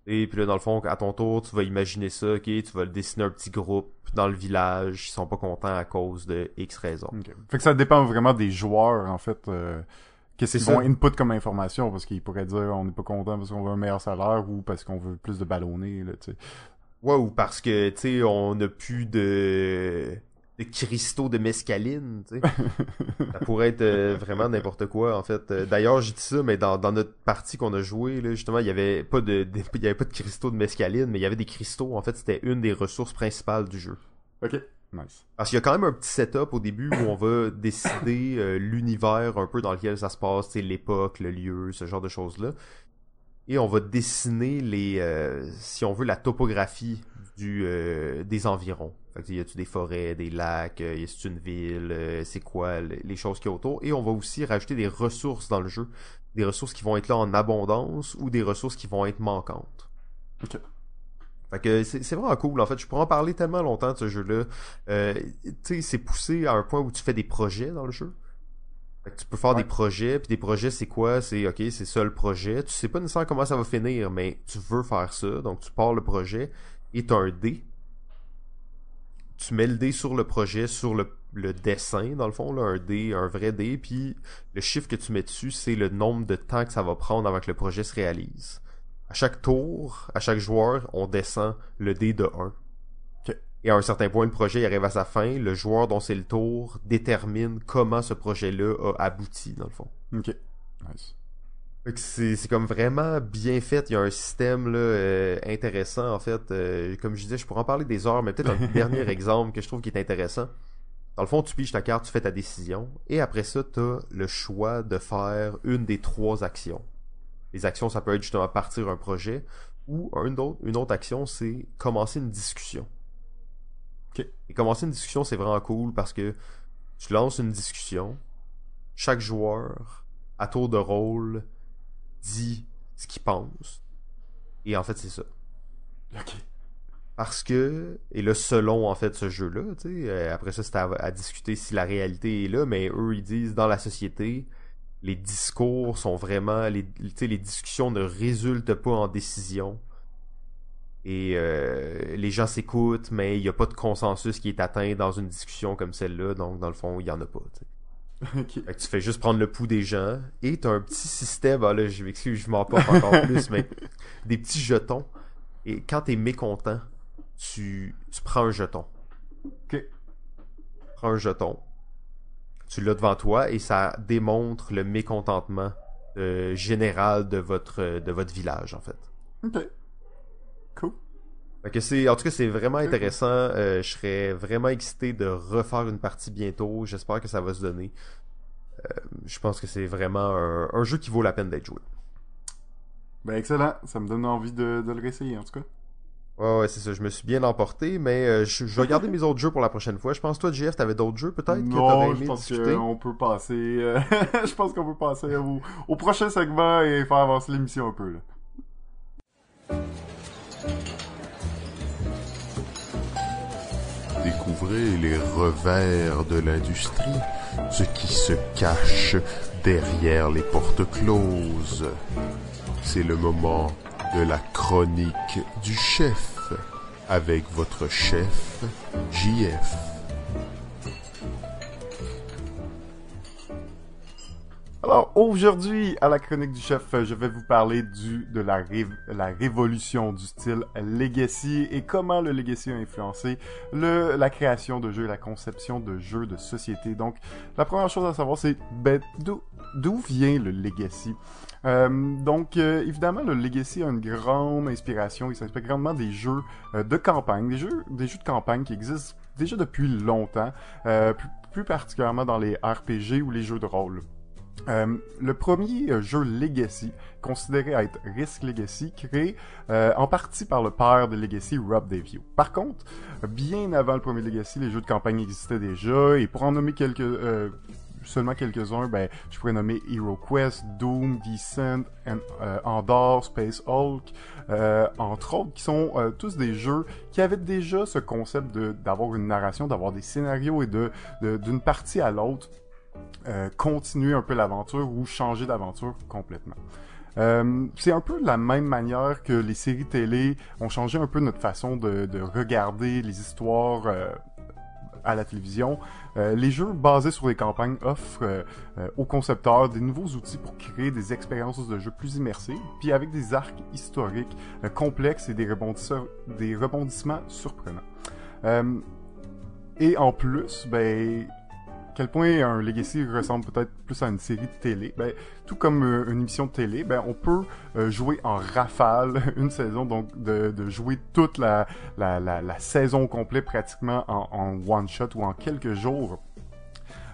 S1: Et puis là, dans le fond, à ton tour, tu vas imaginer ça, ok, tu vas le dessiner un petit groupe dans le village, ils sont pas contents à cause de X raisons.
S2: Fait que ça dépend vraiment des joueurs, en fait. euh, Qu'est-ce
S1: C'est
S2: qu'ils vont input comme information, parce qu'ils pourraient dire on n'est pas content parce qu'on veut un meilleur salaire ou parce qu'on veut plus de ballonnés, là, tu sais.
S1: Ouais, ou parce que, tu sais, on n'a plus de de cristaux de mescaline, tu sais. ça pourrait être euh, vraiment n'importe quoi, en fait. Euh, D'ailleurs, j'ai dit ça, mais dans, dans notre partie qu'on a joué, là, justement, il y avait pas de, de- il y avait pas de cristaux de mescaline, mais il y avait des cristaux. En fait, c'était une des ressources principales du jeu.
S2: Ok. Nice.
S1: Parce qu'il y a quand même un petit setup au début où on va décider euh, l'univers un peu dans lequel ça se passe, tu sais, l'époque, le lieu, ce genre de choses-là. Et on va dessiner les, euh, si on veut, la topographie du, euh, des environs. Fait que, y a-tu des forêts, des lacs, euh, y a-tu une ville, euh, c'est quoi le- les choses qu'il y a autour? Et on va aussi rajouter des ressources dans le jeu. Des ressources qui vont être là en abondance ou des ressources qui vont être manquantes.
S2: Ok.
S1: Fait que c'est c'est vraiment cool en fait. Je pourrais en parler tellement longtemps de ce jeu-là. Euh, tu sais, c'est poussé à un point où tu fais des projets dans le jeu. Fait que tu peux faire
S2: Ouais.
S1: des projets, puis des projets c'est quoi? C'est ok, c'est ça le projet. Tu sais pas nécessairement comment ça va finir, mais tu veux faire ça, donc tu pars le projet et t'as un dé. Tu mets le dé sur le projet, sur le, le dessin dans le fond, là, un dé, un vrai dé, puis le chiffre que tu mets dessus, c'est le nombre de temps que ça va prendre avant que le projet se réalise. À chaque tour, à chaque joueur, on descend le dé de 1.
S2: Ok.
S1: Et à un certain point, le projet arrive à sa fin. Le joueur dont c'est le tour détermine comment ce projet-là a abouti, dans le fond.
S2: Ok. Nice.
S1: C'est comme vraiment bien fait. Il y a un système là, euh, intéressant, en fait. Euh, comme je disais, je pourrais en parler des heures, mais peut-être un dernier exemple que je trouve qui est intéressant. Dans le fond, tu piges ta carte, tu fais ta décision, et après ça, tu as le choix de faire une des trois actions. Les actions, ça peut être justement partir un projet, ou une autre, une autre action, c'est commencer une discussion.
S2: Ok.
S1: Et commencer une discussion, c'est vraiment cool parce que tu lances une discussion, chaque joueur, à tour de rôle, dit ce qu'il pense. Et en fait, c'est ça.
S2: Ok.
S1: Parce que, et là, selon en fait ce jeu-là, euh, après ça, c'est à, à discuter si la réalité est là, mais eux, ils disent dans la société, les discours sont vraiment, les, les discussions ne résultent pas en décision. Et euh, les gens s'écoutent, mais il n'y a pas de consensus qui est atteint dans une discussion comme celle-là, donc dans le fond, il y en a pas. tu Fait que tu fais juste prendre le pouls des gens et t'as un petit système, ah là je m'excuse, je m'en porte encore plus, mais des petits jetons. Et quand t'es mécontent, tu, tu prends un jeton.
S2: Ok.
S1: Prends un jeton. Tu l'as devant toi et ça démontre le mécontentement euh, général de votre, de votre village en fait.
S2: Ok. Cool.
S1: Que en tout cas, c'est vraiment intéressant. Euh, je serais vraiment excité de refaire une partie bientôt. J'espère que ça va se donner. Euh, je pense que c'est vraiment un, un jeu qui vaut la peine d'être joué.
S2: Ben excellent. Ça me donne envie de, de le réessayer, en tout cas.
S1: Ouais, ouais, c'est ça. Je me suis bien emporté, mais euh, je, je vais garder mes autres jeux pour la prochaine fois. Je pense toi, JF, t'avais d'autres jeux peut-être que t'aurais
S2: Non,
S1: aimé
S2: je pense qu'on peut passer... euh, je pense qu'on peut passer au, au prochain segment et faire avancer l'émission un peu, là.
S3: Les revers de l'industrie, ce qui se cache derrière les portes closes. C'est le moment de la chronique du chef, avec votre chef, JF.
S2: Alors, aujourd'hui, à la chronique du chef, je vais vous parler du, de la, ré- la révolution du style Legacy et comment le Legacy a influencé le, la création de jeux, la conception de jeux de société. Donc, la première chose à savoir, c'est ben, d'où d'où vient le Legacy? Euh, Donc, euh, évidemment, le Legacy a une grande inspiration. Il s'inspire grandement des jeux euh, de campagne, des jeux, des jeux de campagne qui existent déjà depuis longtemps, euh, plus, plus particulièrement dans les RPG ou les jeux de rôle. Euh, le premier euh, jeu Legacy, considéré être Risk Legacy, créé euh, en partie par le père de Legacy, Rob Davio. Par contre, bien avant le premier Legacy, les jeux de campagne existaient déjà, et pour en nommer quelques, euh, seulement quelques-uns, ben, je pourrais nommer Hero Quest, Doom, Descent, and, euh, Andor, Space Hulk, entre autres, qui sont tous des jeux qui avaient déjà ce concept d'avoir une narration, d'avoir des scénarios et de- d'une partie à l'autre euh, continuer un peu l'aventure ou changer d'aventure complètement. Euh, c'est un peu de la même manière que les séries télé ont changé un peu notre façon de, de regarder les histoires euh, à la télévision. Les jeux basés sur des campagnes offrent aux concepteurs des nouveaux outils pour créer des expériences de jeu plus immersives, puis avec des arcs historiques complexes et des, des rebondissements surprenants. Et en plus, ben, quel point un Legacy ressemble peut-être plus à une série de télé. Ben, tout comme euh, une émission de télé, ben, on peut euh, jouer en rafale une saison, donc de, jouer toute la, la, la, la saison complète pratiquement en, en one shot ou en quelques jours.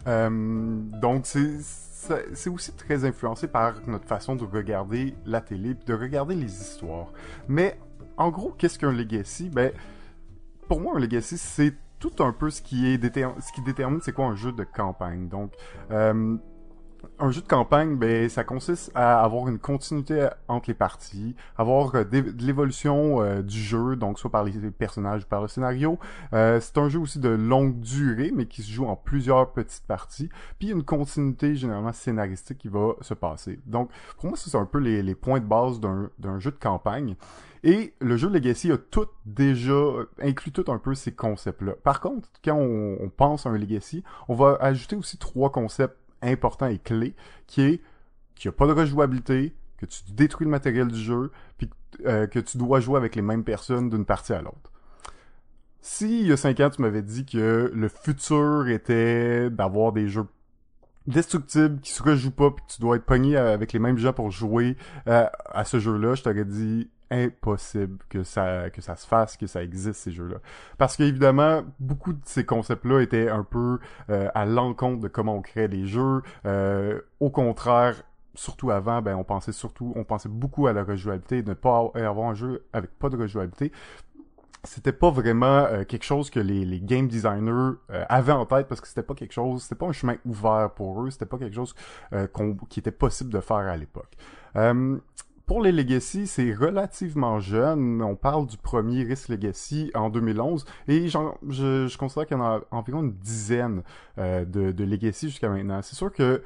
S2: Euh, donc c'est c'est aussi très influencé par notre façon de regarder la télé puis de regarder les histoires. Mais en gros, qu'est-ce qu'un legacy? Ben pour moi un legacy c'est tout un peu ce qui est déter- ce qui détermine c'est quoi un jeu de campagne. Donc euh, un jeu de campagne, ben, ça consiste à avoir une continuité entre les parties, avoir euh, de l'évolution euh, du jeu, donc soit par les personnages ou par le scénario. Euh, c'est un jeu aussi de longue durée, mais qui se joue en plusieurs petites parties. Puis une continuité généralement scénaristique qui va se passer. Donc pour moi, c'est un peu les, points de base d'un jeu de campagne. Et le jeu Legacy a tout déjà inclut tout un peu ces concepts-là. Par contre, quand on, pense à un Legacy, on va ajouter aussi trois concepts importants et clés, qui est qu'il n'y a pas de rejouabilité, que tu détruis le matériel du jeu, puis euh, que tu dois jouer avec les mêmes personnes d'une partie à l'autre. Si il y a cinq ans, tu m'avais dit que le futur était d'avoir des jeux destructibles qui se rejouent pas, puis que tu dois être pogné avec les mêmes gens pour jouer euh, à ce jeu-là, je t'aurais dit impossible que ça que ça se fasse, que ça existe ces jeux-là. Parce qu'évidemment, beaucoup de ces concepts-là étaient un peu euh, à l'encontre de comment on crée des jeux. Euh, au contraire, surtout avant, ben on pensait surtout, on pensait beaucoup à la rejouabilité, ne pas avoir un jeu avec pas de rejouabilité. C'était pas vraiment euh, quelque chose que les, les game designers euh, avaient en tête parce que c'était pas quelque chose, c'était pas un chemin ouvert pour eux, c'était pas quelque chose euh, qui était possible de faire à l'époque. Pour les Legacy, c'est relativement jeune. On parle du premier Risk Legacy en 2011 et je, je considère qu'il y en a environ une dizaine euh, de, de Legacy jusqu'à maintenant. C'est sûr que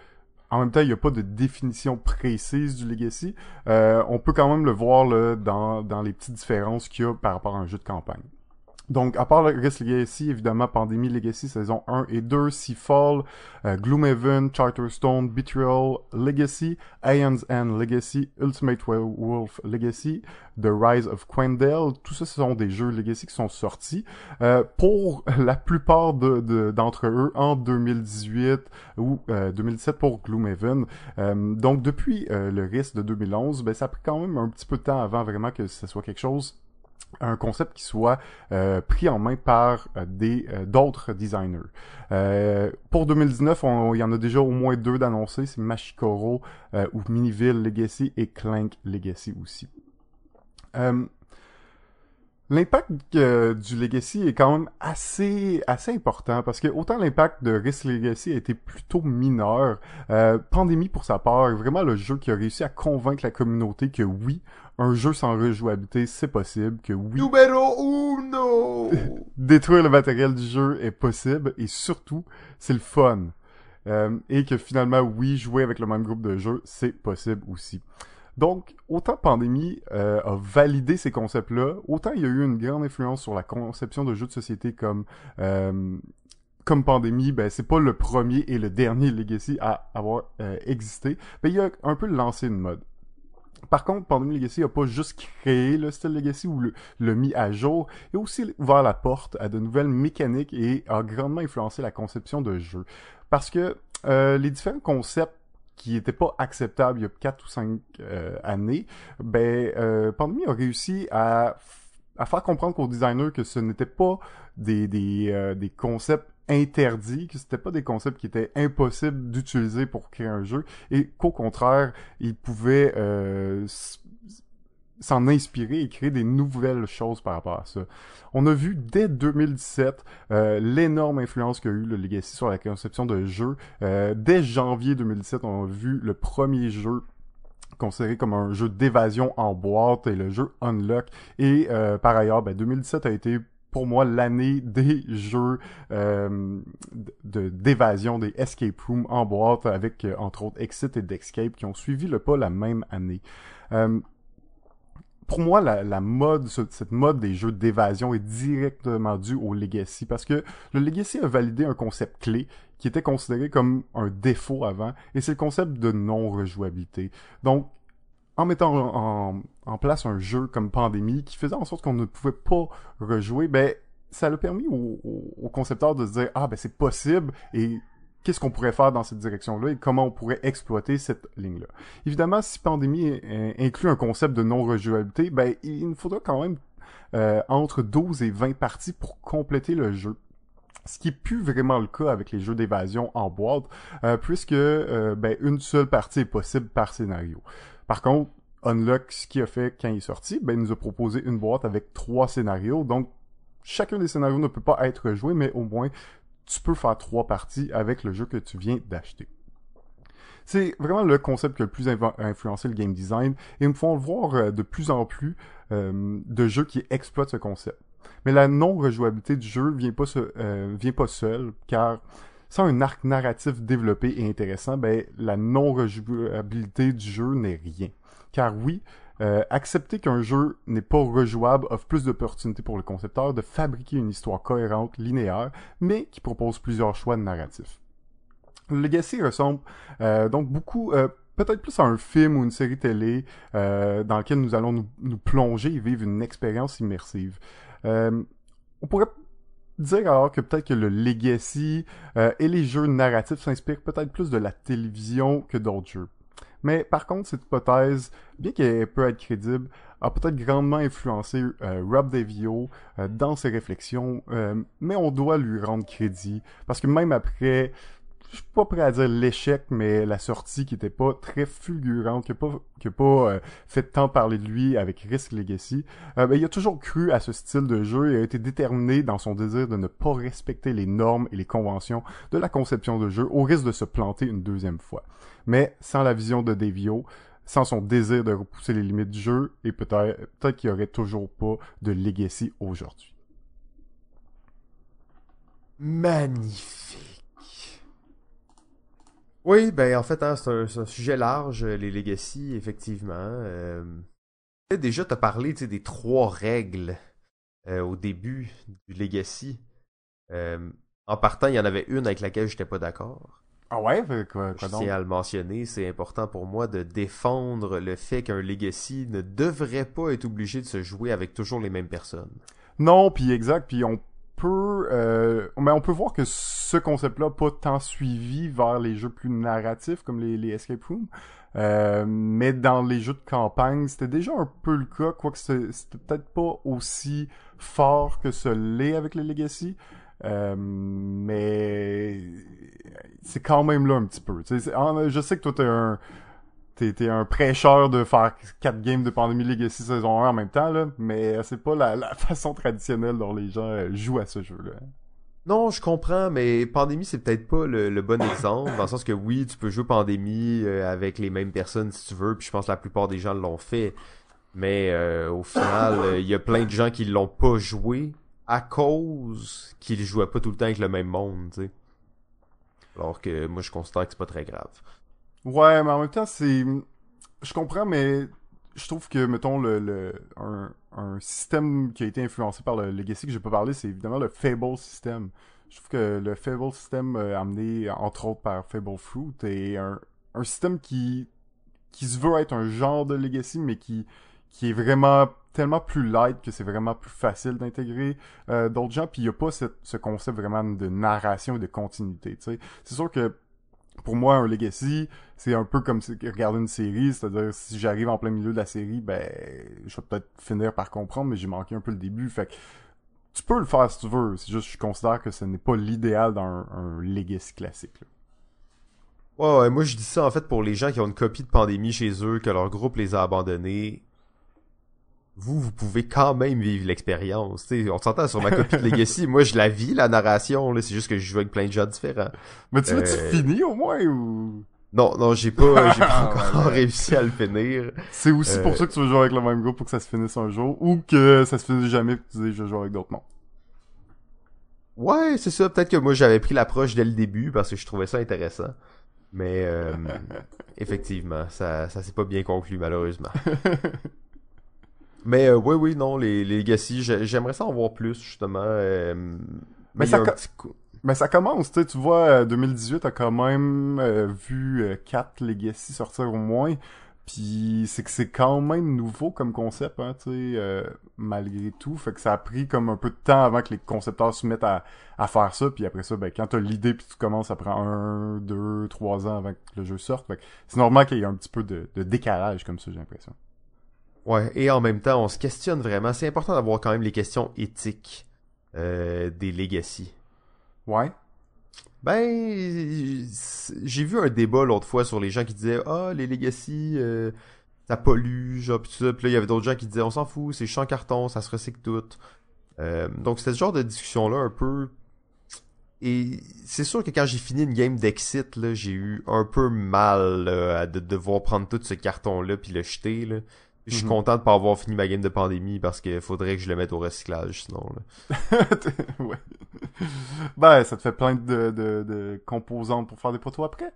S2: en même temps, il n'y a pas de définition précise du Legacy. Euh, on peut quand même le voir là, dans, dans les petites différences qu'il y a par rapport à un jeu de campagne. Donc, à part le Risk Legacy, évidemment, Pandémie Legacy saison 1 et 2, Seafall, euh, Gloomhaven, Charterstone, Betrayal Legacy, Aeon's End Legacy, Ultimate Wolf Legacy, The Rise of Quendel, tout ça, ce sont des jeux Legacy qui sont sortis. Euh, pour la plupart de- de- d'entre eux en 2018 ou euh, 2017 pour Gloomhaven. Euh, donc, depuis euh, le Risk de 2011, ben, ça a quand même un petit peu de temps avant vraiment que ce soit quelque chose un concept qui soit euh, pris en main par euh, des euh, d'autres designers. Pour 2019, on- il y en a déjà au moins deux d'annoncés, c'est Machikoro ou Miniville Legacy et Clank Legacy aussi. L'impact du Legacy est quand même assez assez important parce que autant l'impact de Risk Legacy a été plutôt mineur, Pandémie pour sa part est vraiment le jeu qui a réussi à convaincre la communauté que oui, un jeu sans rejouabilité c'est possible, que oui,
S1: Numéro uno!
S2: détruire le matériel du jeu est possible et surtout c'est le fun. Euh, et que finalement oui, jouer avec le même groupe de jeux c'est possible aussi. Donc, autant Pandémie euh, a validé ces concepts-là, autant il y a eu une grande influence sur la conception de jeux de société comme euh, comme Pandémie, ben c'est pas le premier et le dernier Legacy à avoir euh, existé, mais il a un peu lancé une mode. Par contre, Pandémie Legacy a pas juste créé le style Legacy ou le, le mis à jour, a aussi ouvert la porte à de nouvelles mécaniques et a grandement influencé la conception de jeux. Parce que euh, les différents concepts qui n'étaient pas acceptables il y a 4 ou 5 euh, années, ben, euh, Pandémie a réussi à, à faire comprendre qu'aux designers que ce n'était pas des, des, euh, des concepts interdits, que c'était pas des concepts qui étaient impossibles d'utiliser pour créer un jeu, et qu'au contraire, ils pouvaient euh, s'en inspirer et créer des nouvelles choses par rapport à ça. On a vu dès 2017 euh, l'énorme influence qu'a eu le Legacy sur la conception de jeux. Euh, dès janvier 2017, on a vu le premier jeu considéré comme un jeu d'évasion en boîte et le jeu Unlock. Et par ailleurs, ben, 2017 a été pour moi l'année des jeux euh, d'évasion, des escape rooms en boîte avec euh, entre autres Exit et Dexcape qui ont suivi le pas la même année. Euh, pour moi, la, la mode, cette mode des jeux d'évasion est directement due au Legacy parce que le Legacy a validé un concept clé qui était considéré comme un défaut avant et c'est le concept de non-rejouabilité. Donc, en mettant en, en, place un jeu comme Pandémie qui faisait en sorte qu'on ne pouvait pas rejouer, ben ça a permis aux au, concepteurs de se dire ah ben c'est possible et qu'est-ce qu'on pourrait faire dans cette direction-là et comment on pourrait exploiter cette ligne-là. Évidemment, si Pandémie inclut un concept de non-rejouabilité, ben il nous faudra quand même euh, entre 12 et 20 parties pour compléter le jeu. Ce qui est plus vraiment le cas avec les jeux d'évasion en boîte, euh, puisque euh, ben, une seule partie est possible par scénario. Par contre, Unlock, ce qu'il a fait quand il est sorti, ben, il nous a proposé une boîte avec trois scénarios. Donc, chacun des scénarios ne peut pas être joué, mais au moins, tu peux faire trois parties avec le jeu que tu viens d'acheter. C'est vraiment le concept qui a le plus influencé le game design et nous font voir euh, de plus en plus euh, de jeux qui exploitent ce concept. Mais la non-rejouabilité du jeu vient pas, euh, vient pas seule, car sans un arc narratif développé et intéressant, ben, la non-rejouabilité du jeu n'est rien. Car oui, euh, accepter qu'un jeu n'est pas rejouable offre plus d'opportunités pour le concepteur de fabriquer une histoire cohérente, linéaire, mais qui propose plusieurs choix de narratifs. Le Legacy ressemble euh, donc beaucoup, euh, peut-être plus à un film ou une série télé dans lequel nous allons nous, plonger et vivre une expérience immersive. on pourrait dire alors que peut-être que le legacy et les jeux narratifs s'inspirent peut-être plus de la télévision que d'autres jeux. Mais par contre, cette hypothèse, bien qu'elle peut être crédible, a peut-être grandement influencé euh, Rob DeVio euh, dans ses réflexions, mais on doit lui rendre crédit, parce que même après je suis pas prêt à dire l'échec, mais la sortie qui était pas très fulgurante, qui a pas, qui a pas euh, fait tant parler de lui avec Risk Legacy, euh, ben, il a toujours cru à ce style de jeu et a été déterminé dans son désir de ne pas respecter les normes et les conventions de la conception de jeu au risque de se planter une deuxième fois. Mais sans la vision de Devio, sans son désir de repousser les limites du jeu, et peut-être peut-être qu'il y aurait toujours pas de Legacy aujourd'hui.
S1: Magnifique. Oui, ben en fait, hein, c'est un, sujet large, les legacy, effectivement. Euh... Déjà, tu as parlé des trois règles euh, au début du legacy. Euh, en partant, il y en avait une avec laquelle j'étais pas d'accord.
S2: Ah ouais, quoi,
S1: Je tiens à le mentionner, c'est important pour moi de défendre le fait qu'un legacy ne devrait pas être obligé de se jouer avec toujours les mêmes personnes.
S2: Non, puis exact, puis on euh, mais on peut voir que ce concept-là pas tant suivi vers les jeux plus narratifs comme les, les escape rooms. Euh, mais dans les jeux de campagne, c'était déjà un peu le cas, quoique c'était peut-être pas aussi fort que ce l'est avec les Legacy. Euh, mais c'est quand même là un petit peu. Je sais que toi t'es un t'es un prêcheur de faire 4 games de Pandémie Legacy saison 1 en même temps, là, mais c'est pas la, façon traditionnelle dont les gens euh, jouent à ce jeu-là.
S1: Non, je comprends, mais Pandémie, c'est peut-être pas le, bon exemple, dans le sens que oui, tu peux jouer Pandémie euh, avec les mêmes personnes si tu veux, puis je pense que la plupart des gens l'ont fait. Mais euh, au final, il y a plein de gens qui l'ont pas joué à cause qu'ils jouaient pas tout le temps avec le même monde. Alors que moi, je considère que c'est pas très grave.
S2: Ouais, mais en même temps, c'est. Je comprends, mais je trouve que, mettons, le, le un, un, système qui a été influencé par le Legacy que je peux parler, c'est évidemment le Fable System. Je trouve que le Fable System euh, amené, entre autres, par Fable Fruit, est un, un système qui, qui se veut être un genre de Legacy, mais qui, qui est vraiment tellement plus light que c'est vraiment plus facile d'intégrer euh, d'autres gens, puis il n'y a pas ce concept vraiment de narration et de continuité. C'est sûr que pour moi, un legacy, c'est un peu comme regarder une série, c'est-à-dire si j'arrive en plein milieu de la série, ben je vais peut-être finir par comprendre, mais j'ai manqué un peu le début. Fait tu peux le faire si tu veux. C'est juste, je considère que ce n'est pas l'idéal dans un, un Legacy classique.
S1: Ouais, ouais, moi je dis ça en fait pour les gens qui ont une copie de pandémie chez eux, que leur groupe les a abandonnés. Vous, vous pouvez quand même vivre l'expérience. tu. On s'entend sur ma copie de Legacy. Moi, je la vis, la narration. là. C'est juste que je joue avec plein de gens différents.
S2: Mais tu
S1: Euh,
S2: fini au moins ou...
S1: Non, non, j'ai pas, j'ai pas
S2: Ah,
S1: encore
S2: ouais.
S1: réussi à le finir.
S2: C'est aussi
S1: Euh,
S2: pour ça que tu veux jouer avec le même groupe pour que ça se finisse un jour, ou que ça se finisse jamais pis tu dis je joue avec d'autres mondes.
S1: Ouais, c'est ça. Peut-être que moi, j'avais pris l'approche dès le début parce que je trouvais ça intéressant. Mais euh, effectivement, ça, ça s'est pas bien conclu malheureusement. Mais euh, oui, oui, non, les, les Legacy, j'ai- j'aimerais ça en voir plus justement. euh, mais
S2: ça
S1: petit coup-
S2: Mais ça commence, tu vois, euh, 2018 a quand même euh, vu euh, 4 Legacy sortir au moins, puis c'est que c'est quand même nouveau comme concept, hein, tu sais, euh, malgré tout, fait que ça a pris comme un peu de temps avant que les concepteurs se mettent à, à faire ça, puis après ça, ben quand t'as l'idée puis tu commences, ça prend un, deux, trois ans avant que le jeu sorte, fait que c'est normal qu'il y ait un petit peu de, de décalage comme ça, j'ai l'impression.
S1: Ouais, et en même temps, on se questionne vraiment. C'est important d'avoir quand même les questions éthiques euh, des Legacy.
S2: Ouais.
S1: Ben, j'ai vu un débat l'autre fois sur les gens qui disaient ah les legacy euh, ça pollue genre pis tout ça puis là il y avait d'autres gens qui disaient on s'en fout c'est champ carton ça se recycle tout Euh, donc c'était ce genre de discussion là un peu et c'est sûr que quand j'ai fini une game d'exit j'ai eu un peu mal là, à de devoir prendre tout ce carton là puis le jeter là je suis
S2: Mhm.
S1: content de pas avoir fini ma game de pandémie parce qu'il faudrait que je le mette au recyclage sinon là.
S2: ouais. Ben, ça te fait plein de, de, de composantes pour faire des poteaux après?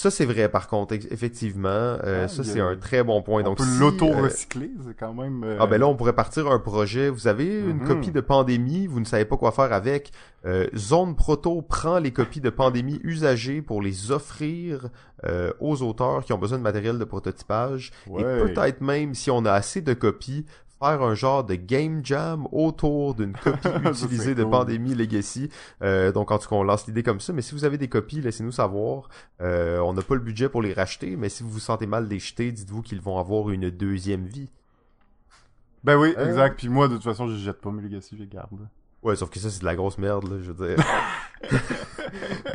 S1: Ça, c'est vrai, par contre, effectivement. Euh,
S2: Ah,
S1: ça, c'est un très bon point.
S2: on
S1: Donc,
S2: peut
S1: si, euh,
S2: l'auto-recycler, c'est quand même... euh,
S1: Ah ben là, on pourrait partir un projet. Vous avez une
S2: Mhm.
S1: copie de pandémie, vous ne savez pas quoi faire avec. Euh, Zone Proto prend les copies de pandémie usagées pour les offrir euh, aux auteurs qui ont besoin de matériel de prototypage.
S2: Ouais.
S1: Et peut-être même, si on a assez de copies, faire un genre de game jam autour d'une copie
S2: Ça,
S1: utilisée de
S2: cool.
S1: Pandémie Legacy. Euh, donc en tout cas, on lance l'idée comme ça. Mais si vous avez des copies, laissez-nous savoir. Euh, on n'a pas le budget pour les racheter, mais si vous vous sentez mal les jeter, dites-vous qu'ils vont avoir une deuxième vie.
S2: Ben oui,
S1: Euh.
S2: exact. Puis moi, de toute façon, je jette pas mes Legacy, je les garde.
S1: Ouais, sauf que ça, c'est de la grosse merde, là, je veux dire.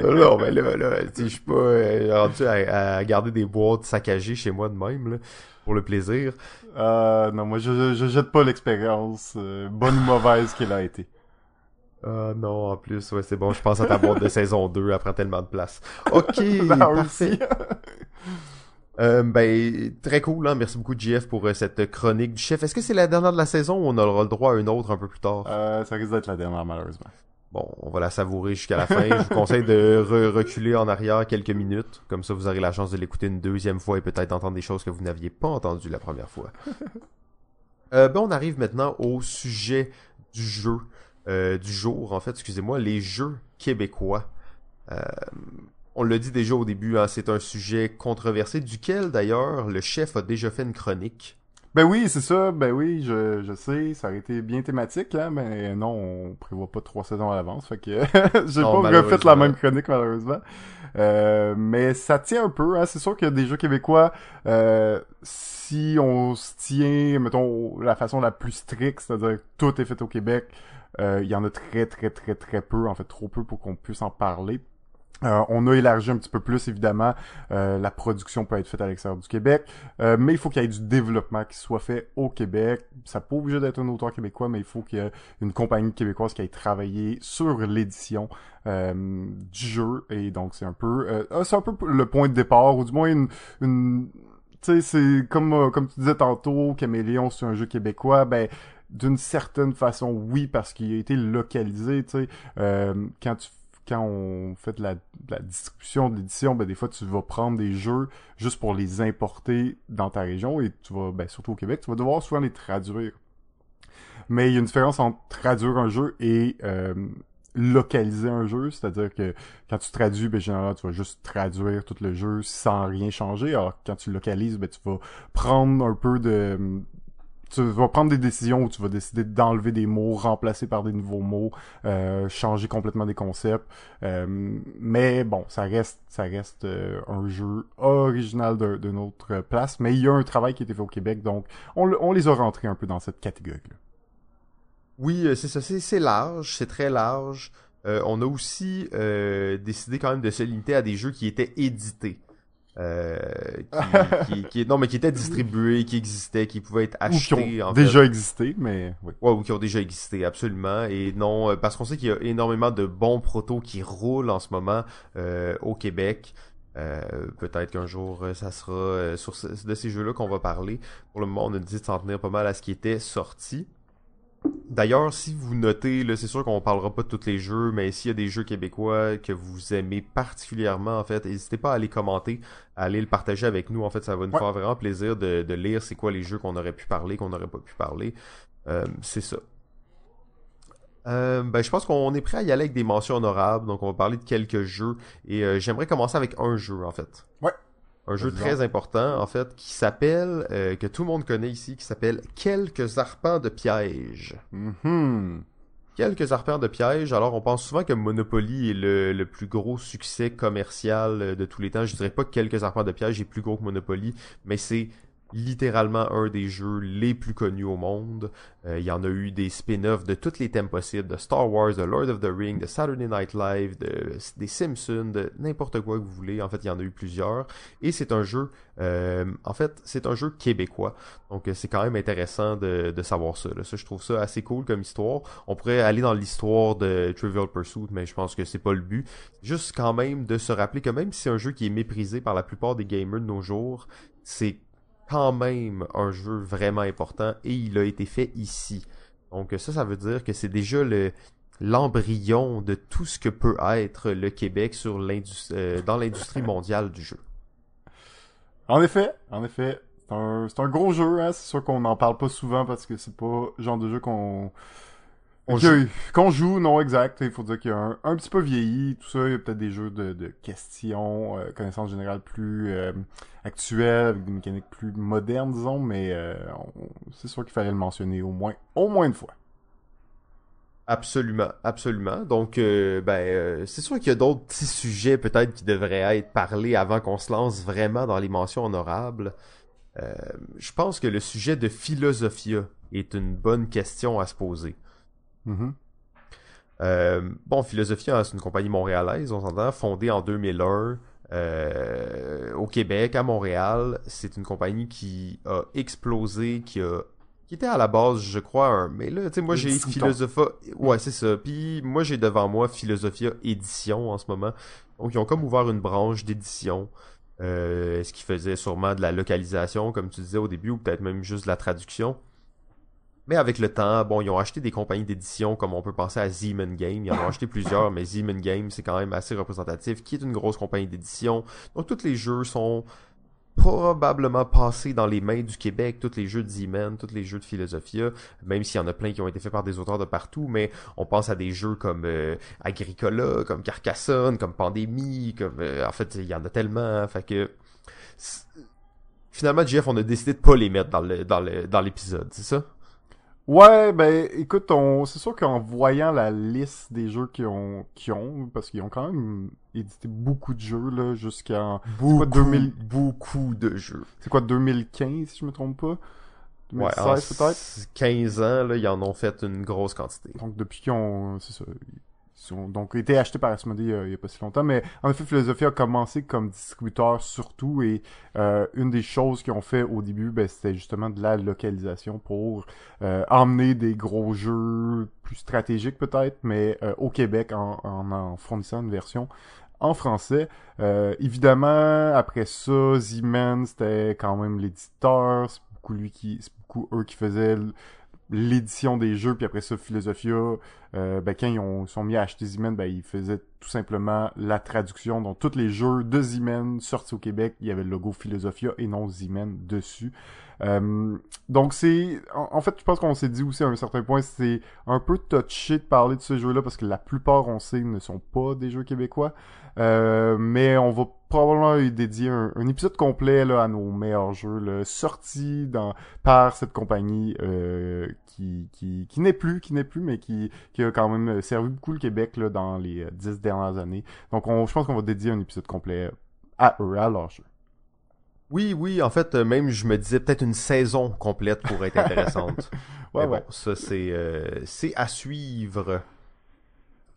S1: non, mais là, là, je suis pas euh, rendu à, à garder des boîtes saccagées chez moi de même, là, pour le plaisir.
S2: Euh, non, moi, je, je, je jette pas l'expérience, euh, bonne ou mauvaise qu'elle a été.
S1: Ah non, en plus, ouais, c'est bon, je pense à ta boîte de saison 2, elle prend tellement de place. Ok,
S2: Ben,
S1: parfait. Euh, ben, très cool, hein, merci beaucoup, JF, pour euh, cette chronique du chef. Est-ce que c'est la dernière de la saison ou on aura le droit à une autre un peu plus tard?
S2: Euh, ça risque d'être la dernière, malheureusement.
S1: Bon, on va la savourer jusqu'à la fin. Je vous conseille de re- reculer en arrière quelques minutes. Comme ça, vous aurez la chance de l'écouter une deuxième fois et peut-être d'entendre des choses que vous n'aviez pas entendues la première fois. Euh, ben, on arrive maintenant au sujet du jeu. euh, du jour, en fait, excusez-moi, les jeux québécois. Euh, on l'a dit déjà au début, hein, c'est un sujet controversé, duquel d'ailleurs le chef a déjà fait une chronique.
S2: Ben oui, c'est ça. Ben oui, je, je sais, ça aurait été bien thématique, hein, mais non, on prévoit pas trois saisons à l'avance, fait que j'ai pas refait la même chronique malheureusement. Euh, mais ça tient un peu, hein. C'est sûr qu'il y a des jeux québécois, euh, si on se tient, mettons, la façon la plus stricte, c'est-à-dire que tout est fait au Québec, euh, il y en a très très très très peu, en fait trop peu pour qu'on puisse en parler. Euh, on a élargi un petit peu plus, évidemment. Euh, la production peut être faite à l'extérieur du Québec. Euh, mais il faut qu'il y ait du développement qui soit fait au Québec. Ça n'est pas obligé d'être un auteur québécois, mais il faut qu'il y ait une compagnie québécoise qui ait travaillé sur l'édition euh, du jeu. Et donc, c'est un peu euh, ah, c'est un peu le point de départ, ou du moins une... tu sais, c'est comme, comme tu disais tantôt, Caméléon, c'est un jeu québécois, ben d'une certaine façon, oui, parce qu'il a été localisé, tu sais. Quand tu quand on fait de la, de la distribution, de l'édition, ben des fois tu vas prendre des jeux juste pour les importer dans ta région et tu vas, ben surtout au Québec, tu vas devoir souvent les traduire. Mais il y a une différence entre traduire un jeu et euh, localiser un jeu, c'est-à-dire que quand tu traduis, ben généralement tu vas juste traduire tout le jeu sans rien changer, alors quand tu localises, ben tu vas prendre un peu de tu vas prendre des décisions où tu vas décider d'enlever des mots, remplacer par des nouveaux mots, euh, changer complètement des concepts. Euh, mais bon, ça reste, euh, un jeu original d'un- d'une autre place. Mais il y a un travail qui a été fait au Québec, donc on, on les a rentrés un peu dans cette catégorie. -là.
S1: Oui, c'est ça, c'est large, c'est très large. On a aussi décidé quand même de se limiter à des jeux qui étaient édités. Euh, qui, qui- qui- non, mais qui étaient distribués, qui existaient, qui pouvaient être
S2: Ou qui ont
S1: en fait.
S2: déjà existé, mais oui.
S1: Ouais, ou qui ont déjà existé, absolument. Et non, euh, parce qu'on sait qu'il y a énormément de bons protos qui roulent en ce moment euh, au Québec. Euh, Peut-être qu'un jour, euh, ça sera euh, sur ce- de ces jeux-là qu'on va parler. Pour le moment, on a dit de s'en tenir pas mal à ce qui était sorti. D'ailleurs, si vous notez, là, c'est sûr qu'on parlera pas de tous les jeux, mais s'il y a des jeux québécois que vous aimez particulièrement, en fait, n'hésitez pas à les commenter, à aller le partager avec nous. En fait, ça va nous
S2: Ouais.
S1: faire vraiment plaisir de, de lire c'est quoi les jeux qu'on aurait pu parler, qu'on n'aurait pas pu parler. Euh, c'est ça. Euh, ben, je pense qu'on est prêt à y aller avec des mentions honorables, donc on va parler de quelques jeux. Et euh, j'aimerais commencer avec un jeu, en fait.
S2: Ouais.
S1: Un jeu très important, en fait, qui s'appelle, euh, que tout le monde connaît ici, qui s'appelle Quelques arpents de piège.
S2: Mhm.
S1: Quelques arpents de piège. Alors, on pense souvent que Monopoly est le, le plus gros succès commercial euh, de tous les temps. Je dirais pas que Quelques arpents de piège est plus gros que Monopoly, mais c'est littéralement un des jeux les plus connus au monde. Euh, il y en a eu des spin-offs de tous les thèmes possibles, de Star Wars, de Lord of the Rings, de Saturday Night Live, de, des Simpsons, de n'importe quoi que vous voulez. En fait, il y en a eu plusieurs. Et c'est un jeu, euh, en fait, c'est un jeu québécois. Donc, euh, c'est quand même intéressant de, de savoir ça, là. Ça, je trouve ça assez cool comme histoire. On pourrait aller dans l'histoire de Trivial Pursuit, mais je pense que c'est pas le but. Juste quand même de se rappeler que même si c'est un jeu qui est méprisé par la plupart des gamers de nos jours, c'est quand même un jeu vraiment important et il a été fait ici. Donc ça, ça veut dire que c'est déjà le l'embryon de tout ce que peut être le Québec sur euh, dans l'industrie mondiale du jeu.
S2: En effet, en effet, c'est un, c'est un gros jeu, hein. C'est sûr qu'on n'en parle pas souvent parce que c'est pas le genre de jeu qu'on
S1: On
S2: que- qu'on joue, non exact. Il faut dire qu'il y a un, un petit peu vieilli, tout ça. Il y a peut-être des jeux de, de questions, euh, connaissances générales plus euh, actuelles, avec des mécaniques plus modernes, disons, mais euh, c'est sûr qu'il fallait le mentionner au moins, au moins une fois.
S1: Absolument, absolument. Donc, euh, ben, euh, c'est sûr qu'il y a d'autres petits sujets peut-être qui devraient être parlés avant qu'on se lance vraiment dans les mentions honorables. Euh, je pense que le sujet de Philosophia est une bonne question à se poser.
S2: Mhm.
S1: Euh, bon, Philosophia, hein, c'est une compagnie montréalaise, on s'entend, fondée en 2001 euh, au Québec, à Montréal. C'est une compagnie qui a explosé, qui a qui était à la base, je crois, un... mais là, tu sais, moi j'ai. Philosophia, ouais, c'est ça. Puis moi j'ai devant moi Philosophia Édition en ce moment. Donc ils ont comme ouvert une branche d'édition. Euh, ce qui faisait sûrement de la localisation, comme tu disais au début, ou peut-être même juste de la traduction. Mais avec le temps, bon, ils ont acheté des compagnies d'édition, comme on peut penser à Zeman Game. Ils en ont acheté plusieurs, mais Zeman Game, c'est quand même assez représentatif, qui est une grosse compagnie d'édition. Donc, tous les jeux sont probablement passés dans les mains du Québec, tous les jeux de Zeman, tous les jeux de Philosophia, même s'il y en a plein qui ont été faits par des auteurs de partout, mais on pense à des jeux comme euh, Agricola, comme Carcassonne, comme Pandémie, comme... euh, en fait, il y en a tellement, fait que... Finalement, Jeff, on a décidé de pas les mettre dans le dans le dans l'épisode, c'est ça?
S2: Ouais, ben écoute, on c'est sûr qu'en voyant la liste des jeux qu'ils ont, qu'ils ont, parce qu'ils ont quand même édité beaucoup de jeux là jusqu'en
S1: Beaucoup,
S2: 2000
S1: beaucoup de jeux.
S2: c'est quoi 2015 si je me trompe pas?
S1: Ouais, en
S2: 2016 peut-être?
S1: s- 15 ans, là, ils en ont fait une grosse quantité.
S2: Donc depuis qu'ils ont c'est ça ils ont donc été achetés par Asmodee euh, il y a pas si longtemps mais en effet Philosophie a commencé comme distributeur surtout et euh, une des choses qu'ils ont fait au début ben, c'était justement de la localisation pour euh, emmener des gros jeux plus stratégiques peut-être mais au Québec en, en fournissant une version en français. Évidemment, après ça, Z-Man, c'était quand même l'éditeur. C'est beaucoup lui qui, c'est beaucoup eux qui faisaient l'édition des jeux. Puis après ça, Philosophia, euh, ben, quand ils ont, sont mis à acheter Z-Man, ben, ils faisaient tout simplement la traduction. Donc, tous les jeux de Z-Man sortis au Québec, il y avait le logo Philosophia et non Z-Man dessus. Euh, donc c'est en, en fait je pense qu'on s'est dit aussi à un certain point c'est un peu touché de parler de ce jeu là parce que la plupart on sait ne sont pas des jeux québécois euh, mais on va probablement y dédier un, un épisode complet là, à nos meilleurs jeux là, sortis dans, par cette compagnie euh, qui, qui, qui n'est plus, qui n'est plus, mais qui, qui a quand même servi beaucoup le Québec là, dans les euh, dix dernières années. Donc on, je pense qu'on va dédier un épisode complet à eux, à leurs jeux.
S1: Oui, oui, en fait, même je me disais peut-être une saison complète pourrait être intéressante.
S2: Ouais,
S1: Mais
S2: ouais.
S1: bon, ça c'est euh, c'est à suivre.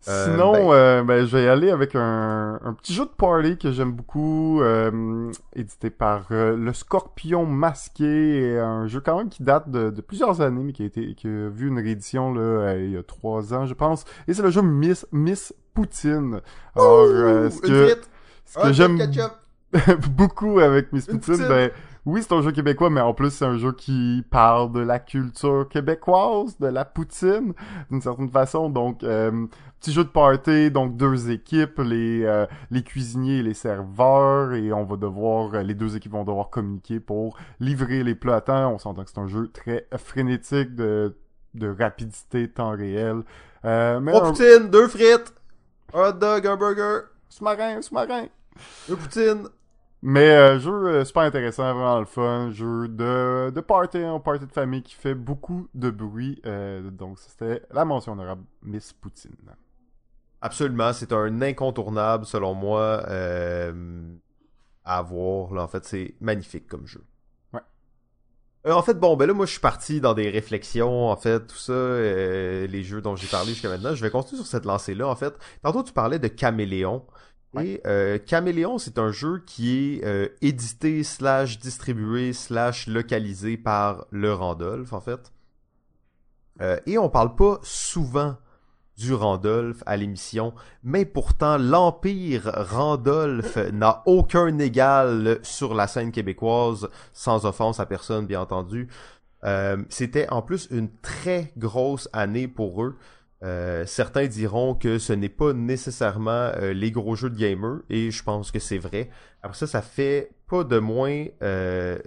S1: Euh,
S2: Sinon,
S1: ben-
S2: euh, ben, je vais y aller avec un, un petit jeu de party que j'aime beaucoup, euh, édité par euh, Le Scorpion Masqué, un jeu quand même qui date de, de plusieurs années, mais qui a été qui a vu une réédition là, euh, il y a trois ans, je pense. Et c'est le jeu Miss Miss Poutine. Alors, euh, ce que, ce que j'aime beaucoup avec Miss poutine. ben oui, c'est un jeu québécois, mais en plus c'est un jeu qui parle de la culture québécoise, de la poutine, d'une certaine façon. Donc, euh, petit jeu de party, donc deux équipes, les euh, les cuisiniers et les serveurs, et on va devoir, euh, les deux équipes vont devoir communiquer pour livrer les plats à temps. On s'entend que c'est un jeu très frénétique de de rapidité, temps réel. Euh, mais
S1: Trois
S2: un
S1: poutines, deux frites, un hot dog, un burger,
S2: sous-marin, sous-marin.
S1: deux poutines.
S2: Mais euh, jeu euh, super intéressant, vraiment le fun, jeu de, de party, un party de famille qui fait beaucoup de bruit. euh, donc c'était la mention honorable Miss Poutine.
S1: Absolument, c'est un incontournable selon moi euh, à avoir. Là, en fait, c'est magnifique comme jeu.
S2: Ouais.
S1: Euh, en fait, bon, ben là, moi, je suis parti dans des réflexions, en fait, tout ça, euh, les jeux dont j'ai parlé jusqu'à maintenant. Je vais continuer sur cette lancée-là, en fait. Tantôt, tu parlais de Caméléon. Et euh, Caméléon, c'est un jeu qui est euh, édité, slash distribué, slash localisé par le Randolph, en fait. Euh, et on parle pas souvent du Randolph à l'émission, mais pourtant l'Empire Randolph n'a aucun égal sur la scène québécoise, sans offense à personne bien entendu. Euh, C'était en plus une très grosse année pour eux. Euh, certains diront que ce n'est pas nécessairement euh, les gros jeux de gamers, et je pense que c'est vrai. Après ça, ça fait pas de moins euh,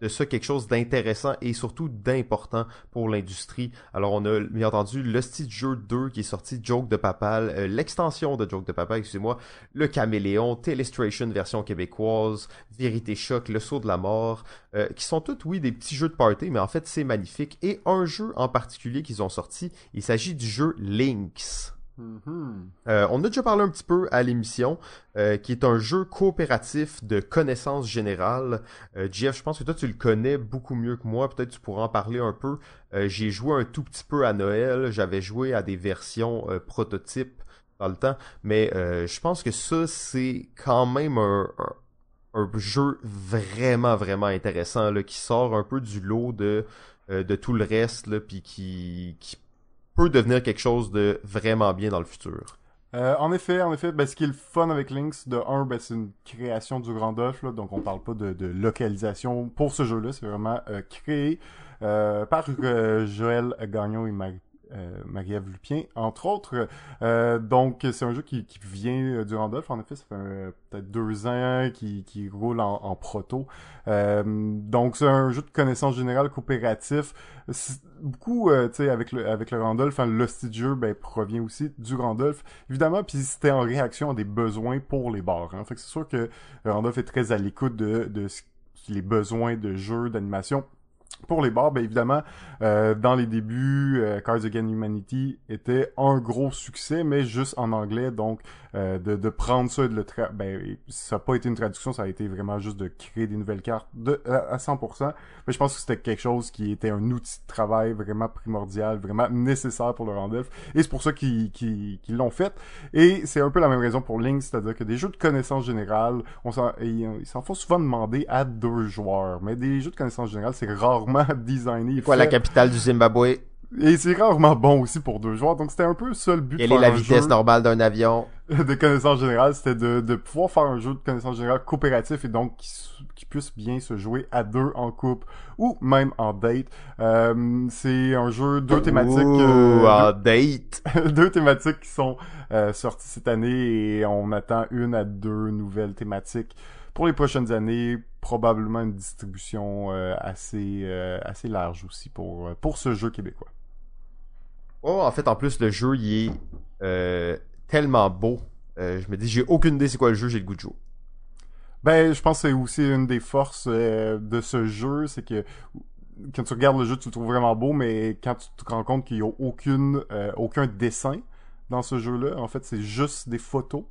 S1: de ça quelque chose d'intéressant et surtout d'important pour l'industrie. Alors on a bien entendu le style jeu 2 qui est sorti, Joke de Papal, euh, l'extension de Joke de Papal, excusez-moi, le Caméléon, Telestration version québécoise, Vérité Choc, Le Saut de la Mort, euh, qui sont tous, oui, des petits jeux de party, mais en fait c'est magnifique. Et un jeu en particulier qu'ils ont sorti, il s'agit du jeu Lynx. Euh, on a déjà parlé un petit peu à l'émission, euh, qui est un jeu coopératif de connaissances générales. Euh, Jeff, je pense que toi tu le connais beaucoup mieux que moi, peut-être tu pourras en parler un peu. J'ai joué un tout petit peu à Noël, j'avais joué à des versions prototypes dans le temps, mais je pense que ça c'est quand même un, jeu vraiment vraiment intéressant qui sort un peu du lot de tout le reste puis qui peut devenir quelque chose de vraiment bien dans le futur.
S2: Euh, en effet, en effet, ben, ce qui est le fun avec Lynx, de un, ben, c'est une création du Randolph, là, donc on parle pas de, localisation pour ce jeu-là, c'est vraiment euh, créé euh, par Joël Gagnon et Marie. Euh, Marie-Ève Lupien, entre autres. Euh, donc, c'est un jeu qui, qui vient euh, du Randolph. En effet, ça fait euh, peut-être deux ans qui, qui roule en, en proto. Donc, c'est un jeu de connaissance générale coopératif. Beaucoup, tu sais, avec le, avec le Randolph, hein, de jeu ben, provient aussi du Randolph, évidemment, puis c'était en réaction à des besoins pour les bars. Hein. Fait que c'est sûr que Randolph est très à l'écoute de, de les besoins de jeux, d'animation pour les bars, ben évidemment, euh, dans les débuts, euh, Cards Against Humanity était un gros succès, mais juste en anglais, donc euh, de, de prendre ça et de le tra ben ça n'a pas été une traduction, ça a été vraiment juste de créer des nouvelles cartes de à, à 100%. Mais je pense que c'était quelque chose qui était un outil de travail vraiment primordial, vraiment nécessaire pour le Randolph, et c'est pour ça qu'ils qu'ils- qu'ils l'ont fait. Et c'est un peu la même raison pour Link, c'est-à-dire que des jeux de connaissance générale, on s'en, ils ils s'en font souvent demander à deux joueurs, mais des jeux de connaissance générale, c'est rarement designé.
S1: Quoi la
S2: fait-
S1: capitale du Zimbabwe?
S2: Et c'est rarement bon aussi pour deux joueurs, donc c'était un peu ça le but
S1: Quelle est la vitesse
S2: jeu
S1: normale d'un avion?
S2: de connaissance générale, c'était de, de pouvoir faire un jeu de connaissance générale coopératif et donc qui, qui puisse bien se jouer à deux en couple ou même en date. Euh, c'est un jeu deux thématiques, euh,
S1: en date.
S2: deux, thématiques qui sont euh, sorties cette année et on attend une à deux nouvelles thématiques pour les prochaines années. Probablement une distribution euh, assez euh, assez large aussi pour pour ce jeu québécois.
S1: Oh, en fait, en plus, le jeu, il est euh, tellement beau. Euh, je me dis, j'ai aucune idée c'est quoi le jeu, j'ai le goût de jouer.
S2: Ben, je pense que c'est aussi une des forces euh, de ce jeu, c'est que quand tu regardes le jeu, tu le trouves vraiment beau, mais quand tu te rends compte qu'il n'y a aucune, euh, aucun dessin dans ce jeu-là, en fait, c'est juste des photos.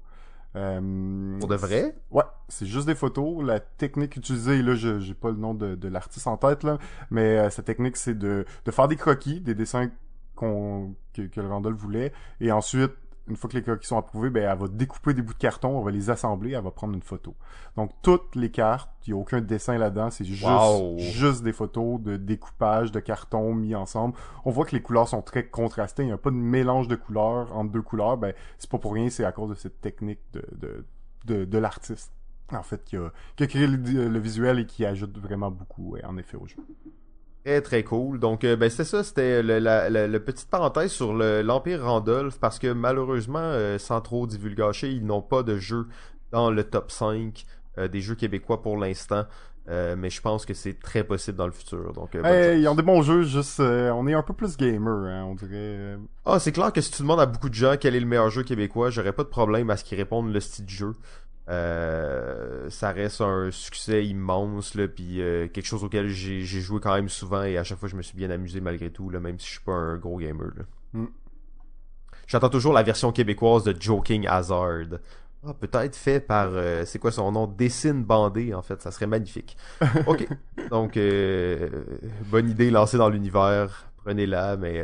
S2: Euh,
S1: Pour de vrai?
S2: Ouais, c'est juste des photos. La technique utilisée, là, je j'ai pas le nom de, de l'artiste en tête, là, mais euh, sa technique, c'est de, de faire des croquis, des dessins qu'on que, que le Randall voulait, et ensuite une fois que les croquis sont approuvés, ben, elle va découper des bouts de carton, on va les assembler, elle va prendre une photo. Donc, toutes les cartes, il n'y a aucun dessin là-dedans, c'est juste,
S1: Wow.
S2: juste des photos de découpage de carton mis ensemble. On voit que les couleurs sont très contrastées, il n'y a pas de mélange de couleurs entre deux couleurs, ben, c'est pas pour rien, c'est à cause de cette technique de, de, de, de l'artiste. En fait, qui a, qui a créé le, le visuel et qui ajoute vraiment beaucoup, ouais, en effet, au jeu.
S1: Très très cool. Donc euh, ben c'était ça, c'était le, la, petite parenthèse sur le- l'Empire Randolph parce que malheureusement, euh, sans trop divulgacher, ils n'ont pas de jeu dans le top 5 euh, des jeux québécois pour l'instant. Euh, mais je pense que c'est très possible dans le futur. Donc, euh,
S2: Hey, ils ont des bons jeux, juste, euh, on est un peu plus gamer, hein, on dirait. euh,
S1: Ah, c'est clair que si tu demandes à beaucoup de gens quel est le meilleur jeu québécois, j'aurais pas de problème à ce qu'ils répondent le style de jeu. Euh, ça reste un succès immense, là, puis euh, quelque chose auquel j'ai joué quand même souvent et à chaque fois je me suis bien amusé malgré tout, là, même si je suis pas un gros gamer.
S2: Mm.
S1: J'attends toujours la version québécoise de Joking Hazard. Ah, peut-être fait par, euh, c'est quoi son nom, Dessine Bandé, en fait, ça serait magnifique. Ok, donc bonne idée lancée dans l'univers, prenez-la, mais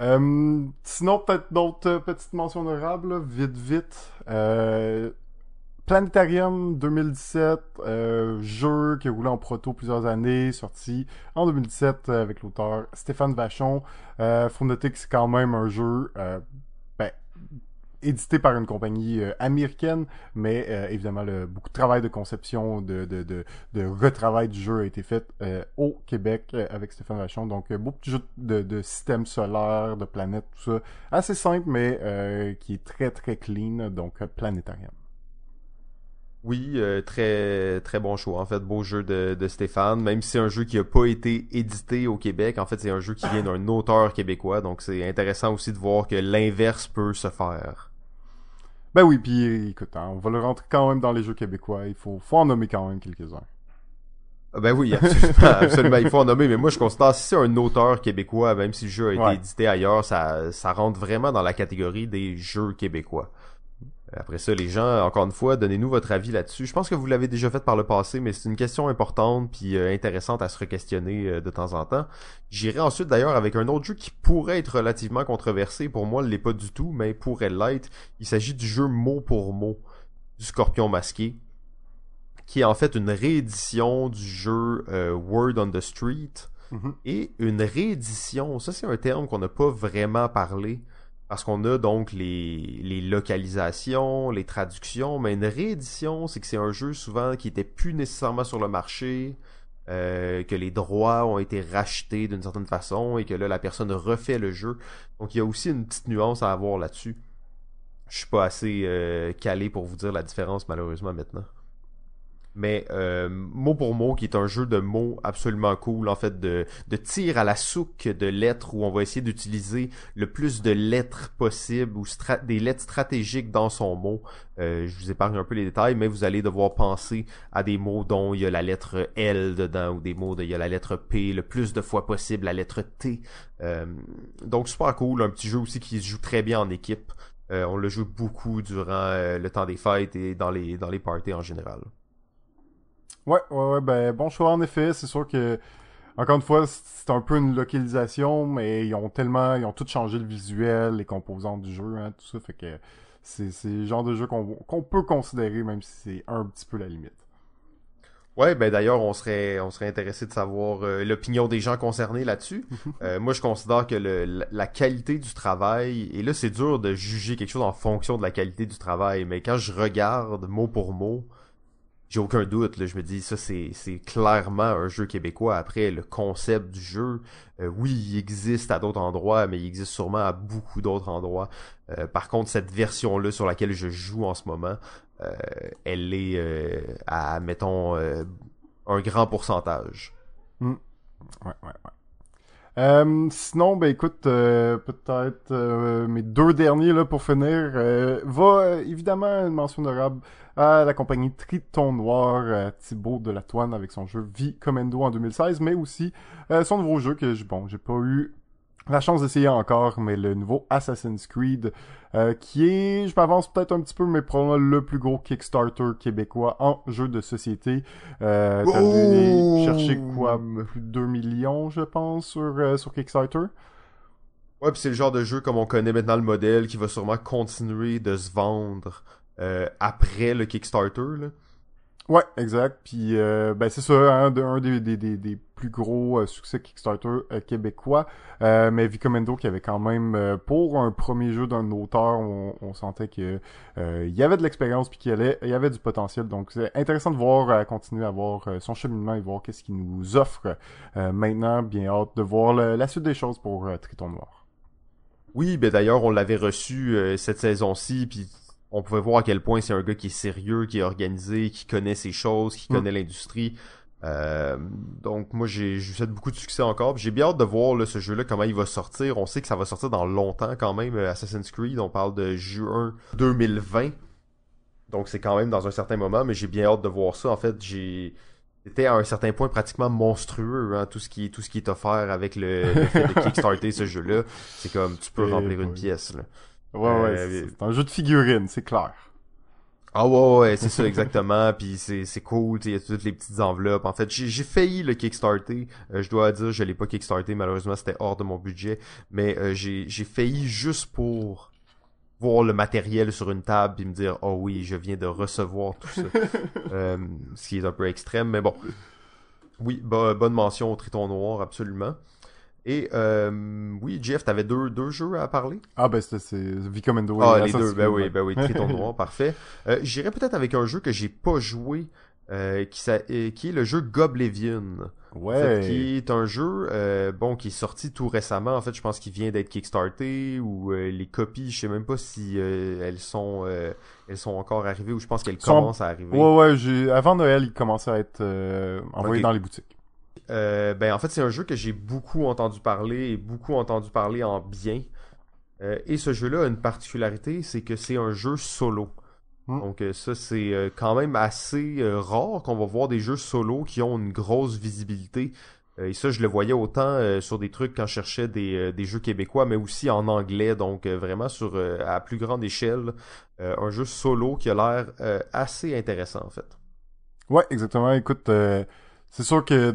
S1: euh,
S2: sinon, peut-être d'autres euh, petites mentions honorables, vite, vite. Euh, Planetarium 2017, euh, jeu qui a roulé en proto plusieurs années, sorti en 2017 euh, avec l'auteur Stéphane Vachon. Faut noter que c'est quand même un jeu euh, ben, édité par une compagnie euh, américaine, mais euh, évidemment le, beaucoup de travail de conception, de, de, de, de retravail du jeu a été fait euh, au Québec avec Stéphane Vachon. Donc beaucoup de jeux de, de système solaire, de planètes, tout ça. Assez simple, mais qui est très très clean, donc Planétarium.
S1: Oui, euh, très très bon choix. En fait, beau jeu de, de Stéphane. Même si c'est un jeu qui a pas été édité au Québec, en fait, c'est un jeu qui vient d'un auteur québécois. Donc, c'est intéressant aussi de voir que l'inverse peut se faire.
S2: Ben oui, puis écoute, hein, on va le rentrer quand même dans les jeux québécois. Il faut, faut en nommer quand même quelques-uns.
S1: Ah Ben oui, absolument, absolument, il faut en nommer. Mais moi, je considère si c'est un auteur québécois, même si le jeu a été
S2: Ouais.
S1: édité ailleurs, ça ça rentre vraiment dans la catégorie des jeux québécois. Après ça, les gens, encore une fois, donnez-nous votre avis là-dessus. Je pense que vous l'avez déjà fait par le passé, mais c'est une question importante puis euh, intéressante à se re-questionner euh, de temps en temps. J'irai ensuite d'ailleurs avec un autre jeu qui pourrait être relativement controversé. Pour moi, il l'est pas du tout, mais pourrait l'être. Il s'agit du jeu mot pour mot du Scorpion masqué, qui est en fait une réédition du jeu euh, Word on the Street
S2: Mhm.
S1: et une réédition. Ça, c'est un terme qu'on n'a pas vraiment parlé. Parce qu'on a donc les, localisations, les traductions, mais une réédition, c'est que c'est un jeu souvent qui était plus nécessairement sur le marché, euh, que les droits ont été rachetés d'une certaine façon et que là la personne refait le jeu. Donc il y a aussi une petite nuance à avoir là-dessus. Je suis pas assez euh, calé pour vous dire la différence malheureusement maintenant. Mais euh, mot pour mot, qui est un jeu de mots absolument cool, en fait, de, de tir à la souque de lettres où on va essayer d'utiliser le plus de lettres possible ou des lettres stratégiques dans son mot. Euh, je vous épargne un peu les détails, mais vous allez devoir penser à des mots dont il y a la lettre L dedans ou des mots dont il y a la lettre P le plus de fois possible, la lettre T. Euh, donc super cool, un petit jeu aussi qui se joue très bien en équipe. Euh, on le joue beaucoup durant euh, le temps des fêtes et dans les dans les parties en général.
S2: Ouais, ouais, ouais, ben bon choix en effet. C'est sûr que encore une fois, c'est un peu une localisation, mais ils ont tellement, ils ont tout changé le visuel, les composantes du jeu, hein, tout ça, fait que c'est le genre de jeu qu'on qu'on peut considérer, même si c'est un petit peu la limite.
S1: Ouais, ben d'ailleurs, on serait on serait intéressé de savoir euh, l'opinion des gens concernés là-dessus. Euh, moi, je considère que le, la, la qualité du travail, et là, c'est dur de juger quelque chose en fonction de la qualité du travail, mais quand je regarde mot pour mot, j'ai aucun doute. Je me dis, ça, c'est clairement un jeu québécois. Après, le concept du jeu, euh, oui, il existe à d'autres endroits, mais il existe sûrement à beaucoup d'autres endroits. Euh, par contre, cette version-là sur laquelle je joue en ce moment, euh, elle est à, mettons, un grand pourcentage.
S2: Ouais, ouais, ouais. Euh, sinon, ben écoute, euh, peut-être euh, mes deux derniers là pour finir. Euh, va euh, évidemment une mention honorable à la compagnie Triton Noir, Thibaut de la Toine avec son jeu Vie Commando en 2016, mais aussi son nouveau jeu que bon, j'ai pas eu la chance d'essayer encore, mais le nouveau Assassin's Creed, euh, qui est, je m'avance peut-être un petit peu, mais probablement le plus gros Kickstarter québécois en jeu de société. Euh, T'as
S1: Oh!
S2: cherché quoi, plus de 2 millions, je pense, sur, euh, sur Kickstarter.
S1: Ouais, puis c'est le genre de jeu comme on connaît maintenant le modèle qui va sûrement continuer de se vendre euh, après le Kickstarter. Là.
S2: Ouais, exact. Puis euh, ben c'est ça, hein, un des, plus gros euh, succès Kickstarter euh, québécois. Mais Vicomendo qui avait quand même, pour un premier jeu d'un auteur, on, sentait que il y avait de l'expérience puis qu'il y avait du potentiel. Donc c'est intéressant de voir continuer à voir son cheminement et voir qu'est-ce qu'il nous offre maintenant. Bien hâte de voir la suite des choses pour Triton Noir.
S1: Oui, ben d'ailleurs, on l'avait reçu cette saison-ci, puis on pouvait voir à quel point c'est un gars qui est sérieux, qui est organisé, qui connaît ses choses, qui
S2: Mm.
S1: connaît l'industrie. Euh, donc moi j'ai fait beaucoup de succès encore. J'ai bien hâte de voir là, ce jeu-là comment il va sortir. On sait que ça va sortir dans longtemps quand même. euh, Assassin's Creed, on parle de juin 2020. Donc c'est quand même dans un certain moment, mais j'ai bien hâte de voir ça. En fait, j'ai c'était à un certain point pratiquement monstrueux hein, tout ce qui tout ce qui est offert avec le, le fait de kickstarter ce jeu-là. C'est comme tu peux
S2: Eh
S1: remplir une pièce. Là.
S2: Ouais,
S1: Euh,
S2: ouais, c'est- c'est un jeu de figurines, c'est clair.
S1: Ah ouais, ouais, c'est ça exactement. Puis c'est c'est cool, il y a toutes les petites enveloppes. En fait, j'ai failli le kickstarter. Euh, je dois dire, je l'ai pas kickstarté malheureusement, c'était hors de mon budget. Mais euh, j'ai j'ai failli juste pour voir le matériel sur une table et me dire oh oui, je viens de recevoir tout ça. Euh, ce qui est un peu extrême, mais bon. Oui, bo- bonne mention au Triton Noir, absolument. Et euh, oui, Jeff, t'avais deux, deux jeux à parler?
S2: Ah ben c'est Vicomendo.
S1: Ah,
S2: et
S1: les deux, ben oui, ben oui, Triton Noir, parfait. Euh, J'irai peut-être avec un jeu que j'ai pas joué, euh, qui, euh, qui est le jeu Goblivion. En fait,
S2: Ouais.
S1: qui est un jeu, euh, bon, qui est sorti tout récemment. En fait, je pense qu'il vient d'être kickstarté ou euh, les copies, je sais même pas si euh, elles sont, euh, elles sont encore arrivées ou je pense qu'elles
S2: Sont-
S1: commencent à arriver.
S2: Ouais, ouais, j'ai... avant Noël, il commençait à être euh, envoyé
S1: Ok.
S2: dans les boutiques.
S1: Euh, ben en fait c'est un jeu que j'ai beaucoup entendu parler et beaucoup entendu parler en bien. Euh, et ce jeu-là a une particularité, c'est que c'est un jeu solo.
S2: Hmm.
S1: Donc euh, ça c'est quand même assez rare qu'on va voir des jeux solo qui ont une grosse visibilité. Et ça je le voyais autant sur des trucs quand je cherchais des, des jeux québécois, mais aussi en anglais. Donc vraiment sur à plus grande échelle, un jeu solo qui a l'air assez intéressant en fait.
S2: Ouais, exactement. Écoute, euh, c'est sûr que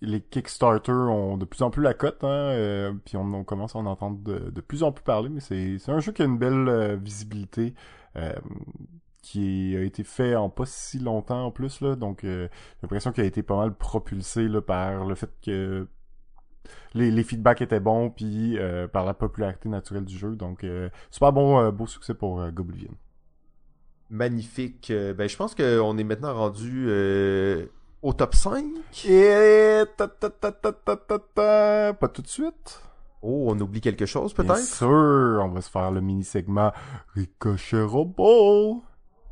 S2: les Kickstarter ont de plus en plus la cote, hein, euh, puis on, commence à en entendre de, plus en plus parler, mais c'est un jeu qui a une belle euh, visibilité, euh, qui a été fait en pas si longtemps en plus, là, donc euh, j'ai l'impression qu'il a été pas mal propulsé là, par le fait que les, les feedbacks étaient bons, puis euh, par la popularité naturelle du jeu, donc super bon, beau succès pour Goblivion.
S1: Magnifique. Ben je pense qu'on est maintenant rendu au top 5.
S2: Et ta, ta, ta, ta, ta, ta, ta, pas tout de suite.
S1: Oh, on oublie quelque chose
S2: Bien
S1: peut-être?
S2: sûr, on va se faire le mini-segment Ricochet Robot.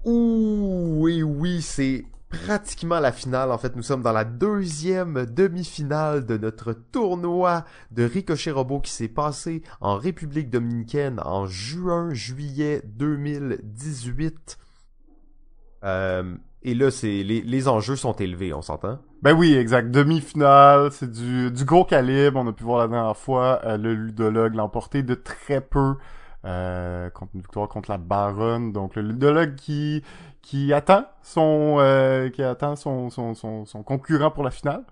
S1: Ouh, oui, oui, c'est pratiquement la finale. En fait, nous sommes dans la deuxième demi-finale de notre tournoi de Ricochet Robot qui s'est passé en République Dominicaine en juin-juillet 2018. Euh, et là, c'est les, les enjeux sont élevés, on s'entend?
S2: Ben oui, exact. Demi-finale, c'est du, du gros calibre. On a pu voir la dernière fois euh, le ludologue l'emporter de très peu euh, contre une victoire contre la baronne. Donc le ludologue qui qui attend son euh, qui attend son, son, son, son concurrent pour la finale.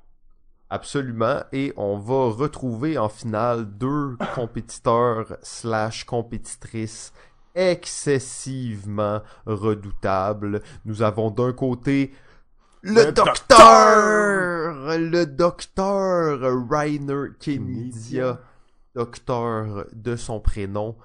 S1: Absolument. Et on va retrouver en finale deux compétiteurs slash compétitrices excessivement redoutables. Nous avons d'un côté le,
S2: Le
S1: docteur, le docteur Rainer Kenidia, docteur de son prénom.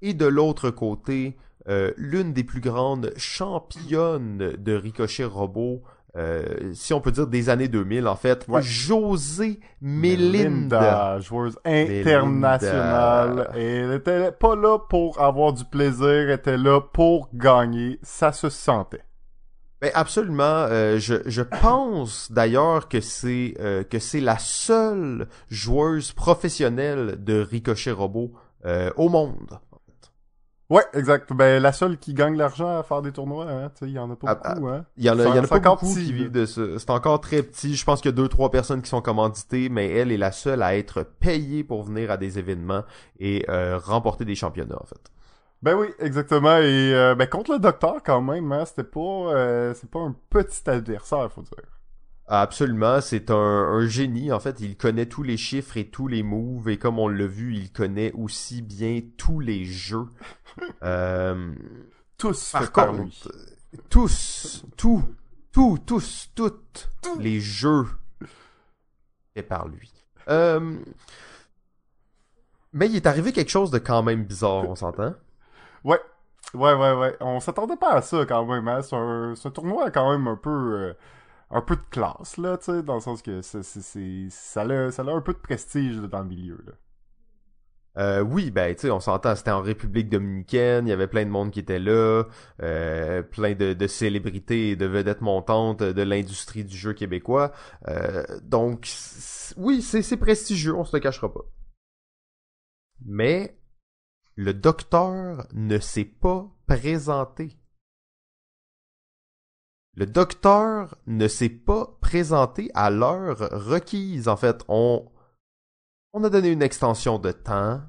S1: Et de l'autre côté, euh, l'une des plus grandes championnes de ricochet robot, euh, si on peut dire des années 2000 en fait,
S2: Ouais.
S1: José Melinda.
S2: joueuse internationale. Et elle était pas là pour avoir du plaisir, elle était là pour gagner. Ça se sentait.
S1: Ben absolument. euh, je, je pense d'ailleurs que c'est euh, que c'est la seule joueuse professionnelle de ricochet robot au monde.
S2: Ouais, exact. Ben, la seule qui gagne l'argent à faire des tournois, hein, tu sais, il y en a pas
S1: Ah,
S2: beaucoup, hein.
S1: Il y en a, y en a pas beaucoup
S2: petit,
S1: qui vivent de ça. C'est encore très petit. Je pense qu'il y a deux, trois personnes qui sont commanditées, mais elle est la seule à être payée pour venir à des événements et euh, remporter des championnats, en fait.
S2: Ben oui, exactement. Et euh, ben contre le docteur quand même, hein, c'était pas, euh, c'est pas un petit adversaire, faut dire.
S1: Absolument, c'est un, un génie. En fait, il connaît tous les chiffres et tous les moves, et comme on l'a vu, il connaît aussi bien tous les jeux. Euh,
S2: Tous
S1: par contre,
S2: lui.
S1: tous, tout, tout, tous, toutes les jeux faits par lui. Euh, mais il est arrivé quelque chose de quand même bizarre, on s'entend?
S2: Ouais, ouais, ouais, ouais. On s'attendait pas à ça quand même. Hein. C'est un, un tournoi quand même un peu, euh, un peu de classe là, tu sais, dans le sens que ça a, un peu de prestige dans le milieu là.
S1: Euh, oui, ben tu sais, on s'entend, c'était en République dominicaine, il y avait plein de monde qui était là, euh, plein de, célébrités et de vedettes montantes de l'industrie du jeu québécois. Euh, donc, oui, c'est c'est prestigieux, on se le cachera pas. Mais le docteur ne s'est pas présenté. Le docteur ne s'est pas présenté à l'heure requise. En fait, on, a donné une extension de temps.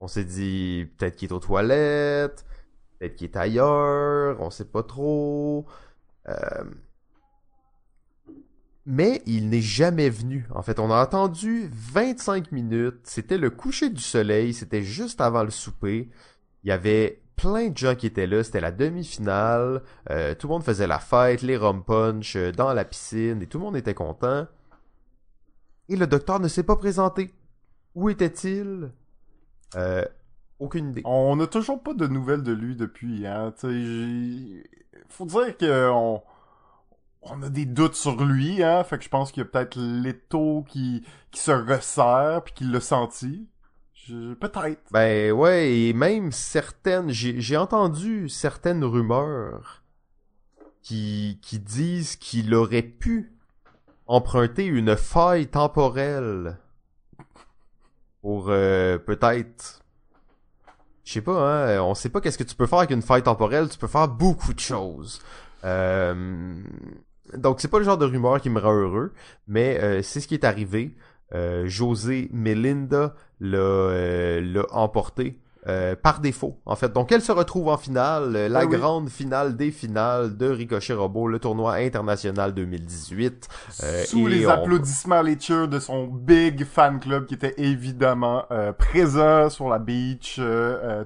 S1: On s'est dit peut-être qu'il est aux toilettes, peut-être qu'il est ailleurs, on sait pas trop. Euh, Mais il n'est jamais venu. En fait, on a attendu 25 minutes. C'était le coucher du soleil, c'était juste avant le souper. Il y avait plein de gens qui étaient là, c'était la demi-finale. Euh, tout le monde faisait la fête, les rum punch euh, dans la piscine et tout le monde était content. Et le docteur ne s'est pas présenté. Où était-il? Euh, Aucune idée.
S2: On n'a toujours pas de nouvelles de lui depuis, hein. Faut dire que on, a des doutes sur lui, hein. Fait que je pense qu'il y a peut-être l'étau qui, qui se resserre puis qui l'a senti. Peut-être.
S1: Ben ouais, et même certaines, j'ai entendu certaines rumeurs qui, qui disent qu'il aurait pu emprunter une faille temporelle pour euh, peut-être, je sais pas, hein, on sait pas qu'est-ce que tu peux faire avec une faille temporelle, tu peux faire beaucoup de choses. Euh, donc c'est pas le genre de rumeur qui me rend heureux, mais euh, c'est ce qui est arrivé. Euh, José Melinda l'a euh, l'a emporté euh, par défaut, en fait. Donc, elle se retrouve en finale, euh, la
S2: Ah oui.
S1: grande finale des finales de Ricochet Robot, le tournoi international 2018. Euh,
S2: Sous
S1: et
S2: les
S1: on-
S2: applaudissements, les cheers de son big fan club qui était évidemment euh, présent sur la beach,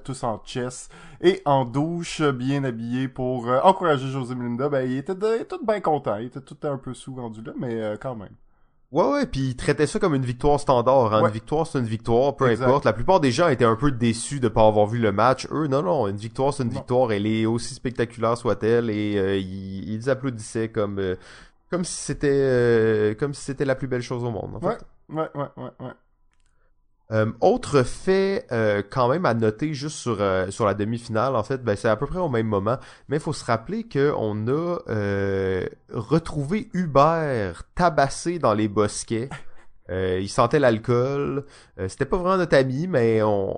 S2: tous en chess et en douche, bien habillés pour euh, encourager José Melinda. Ben, il était, de- tout bien content. Il était tout un peu sous rendu là, mais euh, quand même.
S1: Ouais, ouais, puis il traitait ça comme une victoire standard. Hein.
S2: Ouais.
S1: Une victoire, c'est une victoire, peu
S2: Exact.
S1: importe. La plupart des gens étaient un peu déçus de pas avoir vu le match. Eux, non, non, une victoire, c'est une
S2: Non.
S1: victoire. Elle est aussi spectaculaire soit-elle, et euh, ils, ils applaudissaient comme euh, comme si c'était euh, comme si c'était la plus belle chose au monde. En fait.
S2: Ouais. Ouais, ouais, ouais, ouais.
S1: Euh, autre fait euh, quand même à noter juste sur euh, sur la demi-finale en fait, ben c'est à peu près au même moment, mais il faut se rappeler que on a euh, retrouvé Hubert tabassé dans les bosquets. Euh, il sentait l'alcool. Euh, C'était pas vraiment notre ami, mais on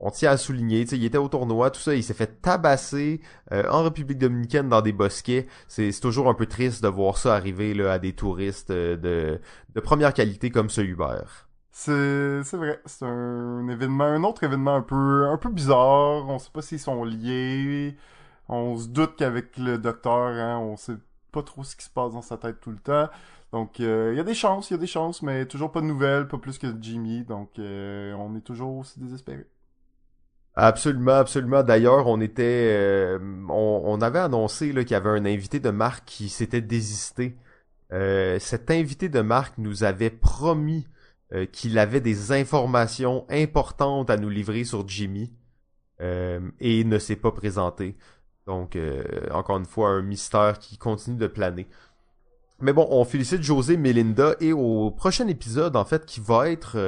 S1: on tient à souligner, il était au tournoi, tout ça, il s'est fait tabasser euh, en République dominicaine dans des bosquets. C'est toujours un peu triste de voir ça arriver là, à des touristes de, de première qualité comme ce Hubert.
S2: C'est, vrai. C'est un événement, un autre événement un peu, un peu bizarre. On sait pas s'ils sont liés. On se doute qu'avec le docteur, hein, on sait pas trop ce qui se passe dans sa tête tout le temps. Donc, euh, il y a des chances, il y a des chances, mais toujours pas de nouvelles, pas plus que Jimmy. Donc, euh, on est toujours aussi désespéré.
S1: Absolument, absolument. D'ailleurs, on était, euh, on, on avait annoncé qu'il y avait un invité de marque qui s'était désisté. Euh, cet invité de marque nous avait promis euh, qu'il avait des informations importantes à nous livrer sur Jimmy euh, et ne s'est pas présenté. Donc, euh, encore une fois, un mystère qui continue de planer. Mais bon, on félicite José Melinda et au prochain épisode, en fait, qui va être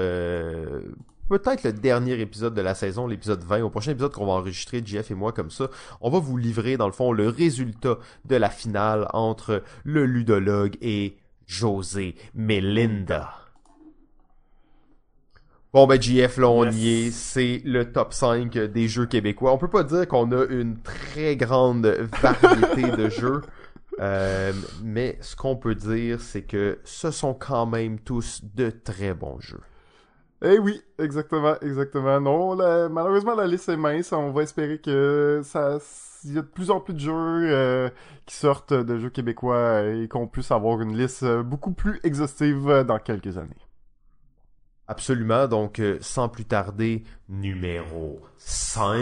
S1: peut-être le dernier épisode de la saison, l'épisode 20, au prochain épisode qu'on va enregistrer, Jeff et moi comme ça, on va vous livrer dans le fond le résultat de la finale entre le ludologue et José Melinda. Bon ben JF là on
S2: Yes.
S1: y est, c'est le top 5 des jeux québécois. On peut pas dire qu'on a une très grande variété de jeux, euh, mais ce qu'on peut dire c'est que ce sont quand même tous de très bons jeux.
S2: Eh oui, exactement, exactement. Non, la- malheureusement la liste est mince. On va espérer que ça, il y a de plus en plus de jeux euh, qui sortent de jeux québécois et qu'on puisse avoir une liste beaucoup plus exhaustive dans quelques années.
S1: Absolument, donc euh, sans plus tarder, numéro 5.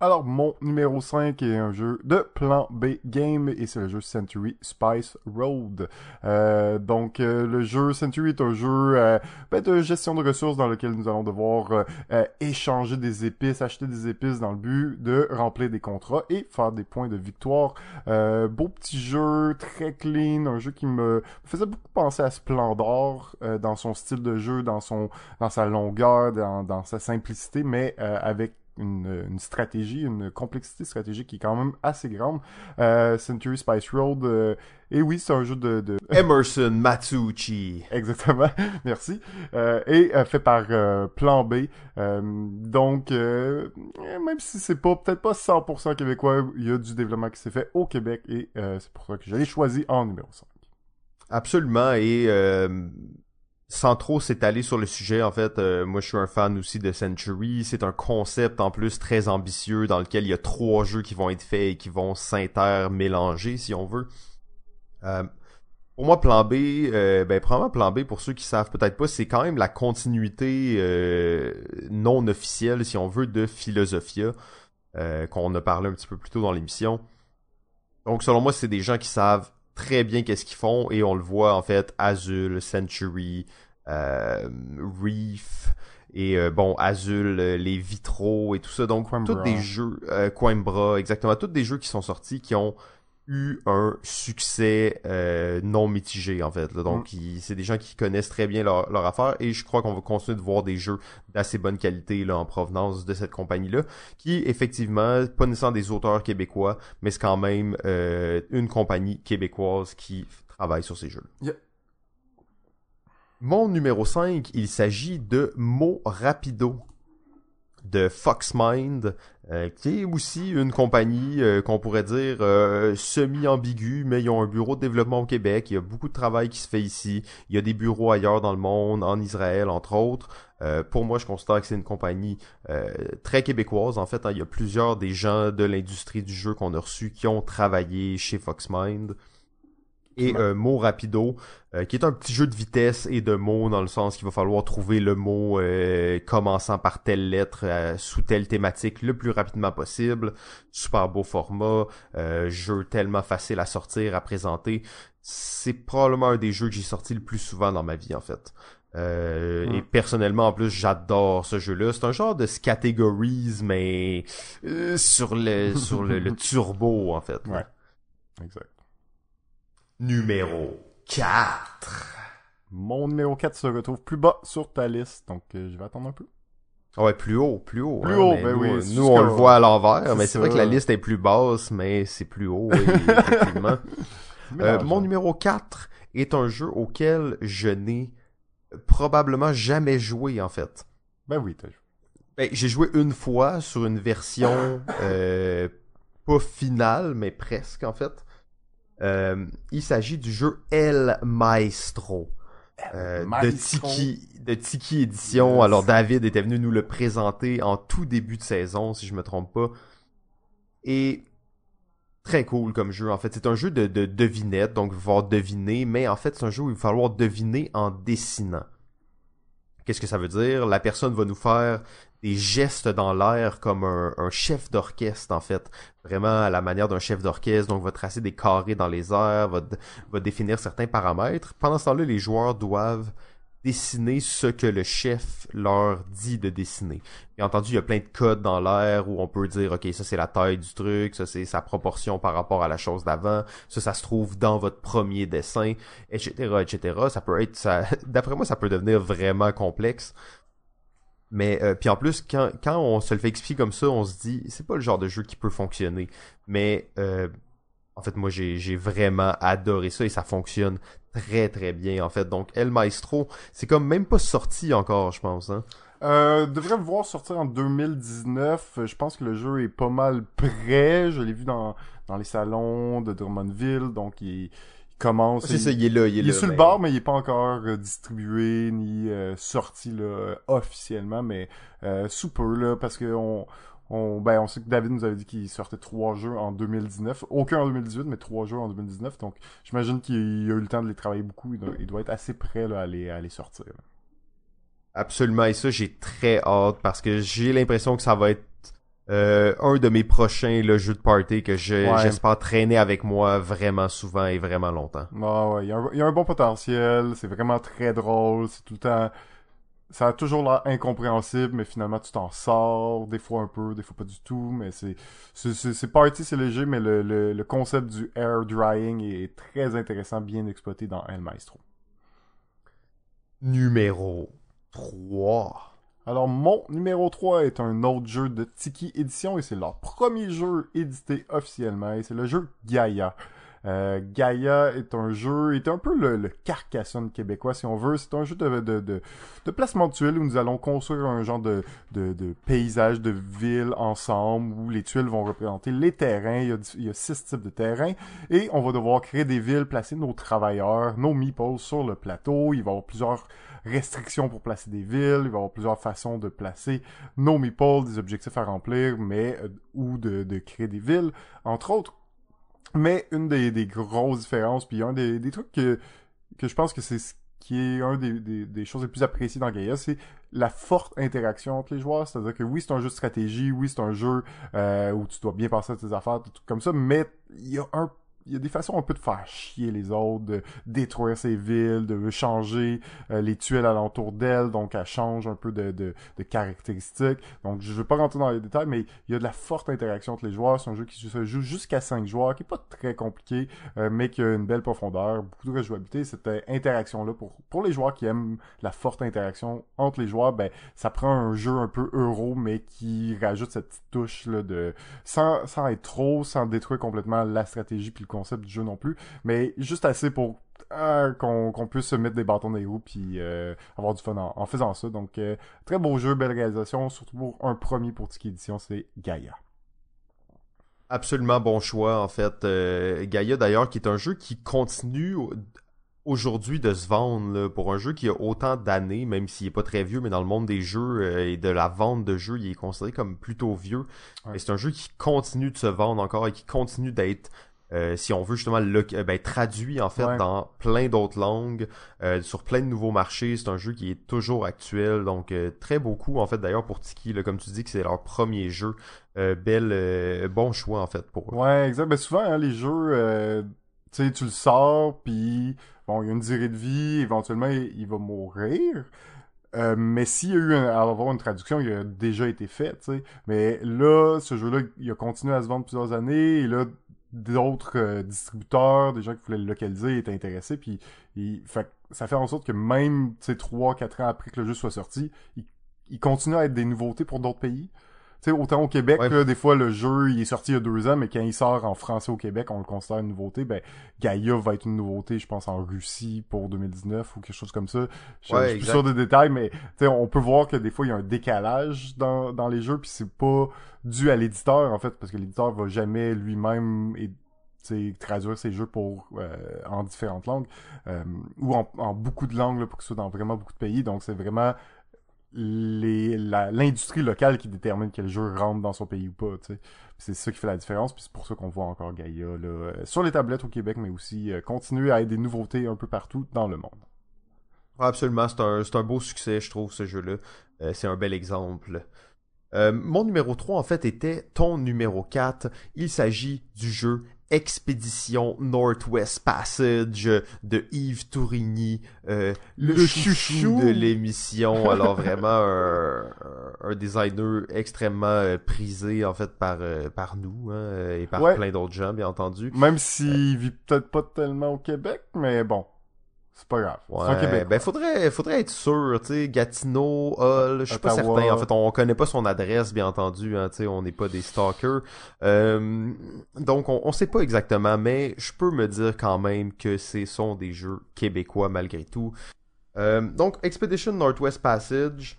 S2: Alors, mon numéro 5 est un jeu de Plan B Game et c'est le jeu Century Spice Road. Euh, donc, euh, le jeu Century est un jeu euh, ben, de gestion de ressources dans lequel nous allons devoir euh, euh, échanger des épices, acheter des épices dans le but de remplir des contrats et faire des points de victoire. Beau petit jeu, très clean, un jeu qui me faisait beaucoup penser à Splendor dans son style de jeu, dans son dans sa longueur, dans, dans sa simplicité, mais avec une, une stratégie, une complexité stratégique qui est quand même assez grande. Euh, Century Spice Road, euh, et oui, c'est un jeu de, de...
S1: Emerson Matsuuchi.
S2: Exactement, merci. Euh, et euh, fait par euh, Plan B. Euh, donc, euh, même si c'est pas peut-être pas 100% québécois, il y a du développement qui s'est fait au Québec et euh, c'est pour ça que je l'ai choisi en numéro 5.
S1: Absolument, et euh, sans trop s'étaler sur le sujet, en fait, euh, moi je suis un fan aussi de Century. C'est un concept en plus très ambitieux dans lequel il y a trois jeux qui vont être faits et qui vont s'intermélanger, si on veut. Euh, pour moi, Plan B, euh, ben probablement Plan B, pour ceux qui savent peut-être pas, c'est quand même la continuité euh, non officielle, si on veut, de Philosophia, euh, qu'on a parlé un petit peu plus tôt dans l'émission. Donc selon moi, c'est des gens qui savent très bien qu'est-ce qu'ils font et on le voit en fait Azul, Century, euh, Reef et euh, bon Azul, euh, les vitraux et tout ça. Donc tous des jeux, euh, Coimbra, exactement, tous des jeux qui sont sortis qui ont eu un succès euh, non mitigé en fait. là. Donc ils- c'est des gens qui connaissent très bien leur, leur affaire et je crois qu'on va continuer de voir des jeux d'assez bonne qualité là en provenance de cette compagnie là qui effectivement pas nécessairement des auteurs québécois mais c'est quand même euh, une compagnie québécoise qui travaille sur ces jeux.
S2: Yeah.
S1: Mon numéro 5, il s'agit de Mo Rapido de Foxmind, euh, qui est aussi une compagnie euh, qu'on pourrait dire euh, semi-ambiguë, mais ils ont un bureau de développement au Québec, il y a beaucoup de travail qui se fait ici, il y a des bureaux ailleurs dans le monde, en Israël entre autres. Euh, pour moi, je considère que c'est une compagnie très québécoise. En fait, hein, il y a plusieurs des gens de l'industrie du jeu qu'on a reçus qui ont travaillé chez Foxmind. Et euh, Mot Rapido, euh, qui est un petit jeu de vitesse et de mots dans le sens qu'il va falloir trouver le mot euh, commençant par telle lettre euh, sous telle thématique le plus rapidement possible. Super beau format, euh, jeu tellement facile à sortir, à présenter. C'est probablement un des jeux que j'ai sorti le plus souvent dans ma vie en fait. Euh. Et personnellement, en plus, j'adore ce jeu-là. C'est un genre de categories, mais euh, sur le sur le, le turbo en fait.
S2: Ouais. Exact.
S1: Numéro 4.
S2: Mon numéro 4 se retrouve plus bas sur ta liste, donc euh, je vais attendre un peu.
S1: Ah Ouais, plus haut, plus haut.
S2: Plus
S1: hein,
S2: haut,
S1: mais
S2: ben
S1: nous,
S2: oui,
S1: euh, Nous, on le voit à l'envers, mais c'est vrai que la liste est plus basse, mais c'est plus haut, oui, effectivement. Euh, mon numéro 4 est un jeu auquel je n'ai probablement jamais joué, en fait.
S2: Ben oui, t'as joué.
S1: Ben, j'ai joué une fois sur une version euh, pas finale, mais presque, en fait. Euh, il s'agit du jeu El Maestro. Euh, de. Tiki de Tiki Édition.
S2: Yes.
S1: Alors David était venu nous le présenter en tout début de saison, si je me trompe pas. Et très cool comme jeu. En fait, c'est un jeu de, de devinette, donc il va falloir deviner, mais en fait, c'est un jeu où il va falloir deviner en dessinant. Qu'est-ce que ça veut dire? La personne va nous faire des gestes dans l'air comme un, chef d'orchestre, en fait. Vraiment à la manière d'un chef d'orchestre, donc va tracer des carrés dans les airs, va définir certains paramètres. Pendant ce temps-là, les joueurs doivent dessiner ce que le chef leur dit de dessiner. Bien entendu, il y a plein de codes dans l'air où on peut dire, OK, ça c'est la taille du truc, ça c'est sa proportion par rapport à la chose d'avant, ça se trouve dans votre premier dessin, etc., etc. Ça peut être, d'après moi, ça peut devenir vraiment complexe. Mais euh, puis en plus, quand, on se le fait expliquer comme ça, on se dit, c'est pas le genre de jeu qui peut fonctionner. Mais euh, en fait, moi, j'ai vraiment adoré ça et ça fonctionne très très bien en fait. Donc El Maestro, c'est comme même pas sorti encore, je pense. Hein?
S2: Euh, devrait le voir sortir en 2019. Je pense que le jeu est pas mal prêt. Je l'ai vu dans, dans les salons de Drummondville, donc il, commence.
S1: C'est ça, il est là, il est,
S2: il est sur le bord, mais il est pas encore euh, distribué ni euh, sorti là officiellement, mais euh, sous peu là, parce que on, on, ben, on sait que David nous avait dit qu'il sortait trois jeux en 2019. Aucun en 2018, mais trois jeux en 2019. Donc, j'imagine qu'il a eu le temps de les travailler beaucoup. Il doit, être assez prêt là, à, les, à les sortir.
S1: Absolument. Et ça, j'ai très hâte parce que j'ai l'impression que ça va être euh, un de mes prochains le jeux de party que j'espère traîner avec moi vraiment souvent et vraiment longtemps.
S2: Ah ouais, il y, a un, il y a un bon potentiel. C'est vraiment très drôle. C'est tout le temps ça a toujours l'air incompréhensible, mais finalement tu t'en sors, des fois un peu, des fois pas du tout, mais c'est c'est party, c'est léger, mais le, le, le, concept du air drying est très intéressant, bien exploité dans El Maestro.
S1: Numéro 3.
S2: Alors mon numéro 3 est un autre jeu de Tiki Edition et c'est leur premier jeu édité officiellement et c'est le jeu Gaia. Euh, Gaia est un jeu, est un peu le, le, Carcassonne québécois, si on veut. C'est un jeu de, de, de, de placement de tuiles où nous allons construire un genre de, de, de paysage de ville ensemble où les tuiles vont représenter les terrains. Il y, a, il y a six types de terrains et on va devoir créer des villes, placer nos travailleurs, nos meeples sur le plateau. Il va y avoir plusieurs restrictions pour placer des villes, il va y avoir plusieurs façons de placer nos meeples, des objectifs à remplir, mais euh, ou de, de créer des villes, entre autres. Mais une des, des grosses différences, puis un des, des trucs que, que je pense que c'est ce qui est un des, des, des, choses les plus appréciées dans Gaia, c'est la forte interaction entre les joueurs. C'est-à-dire que oui, c'est un jeu de stratégie, oui, c'est un jeu euh, où tu dois bien passer à tes affaires, tout comme ça, mais il y a un il y a des façons un peu de faire chier les autres, de détruire ces villes, de changer euh, les tuiles alentour d'elles, donc elle change un peu de, de, de, caractéristiques. Donc je veux pas rentrer dans les détails, mais il y a de la forte interaction entre les joueurs. C'est un jeu qui se joue jusqu'à 5 joueurs, qui est pas très compliqué, euh, mais qui a une belle profondeur, beaucoup de rejouabilité. Cette euh, interaction-là, pour, pour les joueurs qui aiment la forte interaction entre les joueurs, ben ça prend un jeu un peu euro, mais qui rajoute cette petite touche là de sans, sans être trop, sans détruire complètement la stratégie puis le concept du jeu non plus, mais juste assez pour euh, qu'on puisse se mettre des bâtons dans les roues puis euh, avoir du fun en, faisant ça. Donc, euh, très beau jeu, belle réalisation, surtout pour un premier pour Tiki Edition, c'est Gaia.
S1: Absolument bon choix, en fait. Gaia, d'ailleurs, qui est un jeu qui continue aujourd'hui de se vendre pour un jeu qui a autant d'années, même s'il est pas très vieux, mais dans le monde des jeux euh, et de la vente de jeux, il est considéré comme plutôt vieux. Et c'est un jeu qui continue de se vendre encore et qui continue d'être euh, si on veut justement le euh, ben, traduit en fait dans plein d'autres langues, sur plein de nouveaux marchés. C'est un jeu qui est toujours actuel, donc très beaucoup en fait d'ailleurs pour Tiki, là, comme tu dis que c'est leur premier jeu. bel bon choix en fait pour
S2: eux. Ouais, exact. Ben, souvent hein, les jeux, tu sais, tu le sors puis bon, il y a une durée de vie, éventuellement, il, va mourir. Euh, mais s'il y a eu à avoir une traduction, il a déjà été fait, tu sais. Mais là, ce jeu-là, il a continué à se vendre plusieurs années, et là, d'autres euh, distributeurs, des gens qui voulaient le localiser, étaient intéressés, puis ça fait en sorte que même, tu sais, 3-4 ans après que le jeu soit sorti, il, il continue à être des nouveautés pour d'autres pays sais, autant au Québec, des fois, le jeu, il est sorti il y a deux ans, mais quand il sort en français au Québec, on le considère une nouveauté. Ben, Gaia va être une nouveauté, je pense, en Russie pour 2019 ou quelque chose comme ça. Je, suis plus sûr des détails, mais on peut voir que des fois, il y a un décalage dans, dans les jeux, puis c'est pas dû à l'éditeur, en fait, parce que l'éditeur va jamais lui-même traduire ses jeux pour euh, en différentes langues euh, ou en, en, beaucoup de langues là, pour que ce soit dans vraiment beaucoup de pays donc c'est vraiment l'industrie locale qui détermine quel jeu rentre dans son pays ou pas. C'est ça qui fait la différence, puis c'est pour ça qu'on voit encore Gaia là, euh, sur les tablettes au Québec, mais aussi euh, continuer à être des nouveautés un peu partout dans le monde.
S1: absolument, c'est un, un beau succès, je trouve, ce jeu-là. Euh, c'est un bel exemple. mon numéro 3, en fait, était ton numéro 4. Il s'agit du jeu Expédition Northwest Passage de Yves Tourigny, euh, le, chouchou, de l'émission. Alors vraiment un, un, designer extrêmement euh, prisé en fait par euh, par nous hein, et par plein d'autres gens bien entendu.
S2: Même s'il vit peut-être pas tellement au Québec, mais bon. C'est pas grave. C'est un
S1: Ouais,
S2: Québécois.
S1: ben faudrait, faudrait être sûr, tu sais, Gatineau, Hall, je suis pas certain. En fait, on connaît pas son adresse, bien entendu, hein, tu sais, on n'est pas des stalkers. Euh, donc, on, on sait pas exactement, mais je peux me dire quand même que ce sont des jeux québécois malgré tout. Euh, donc, Expedition Northwest Passage,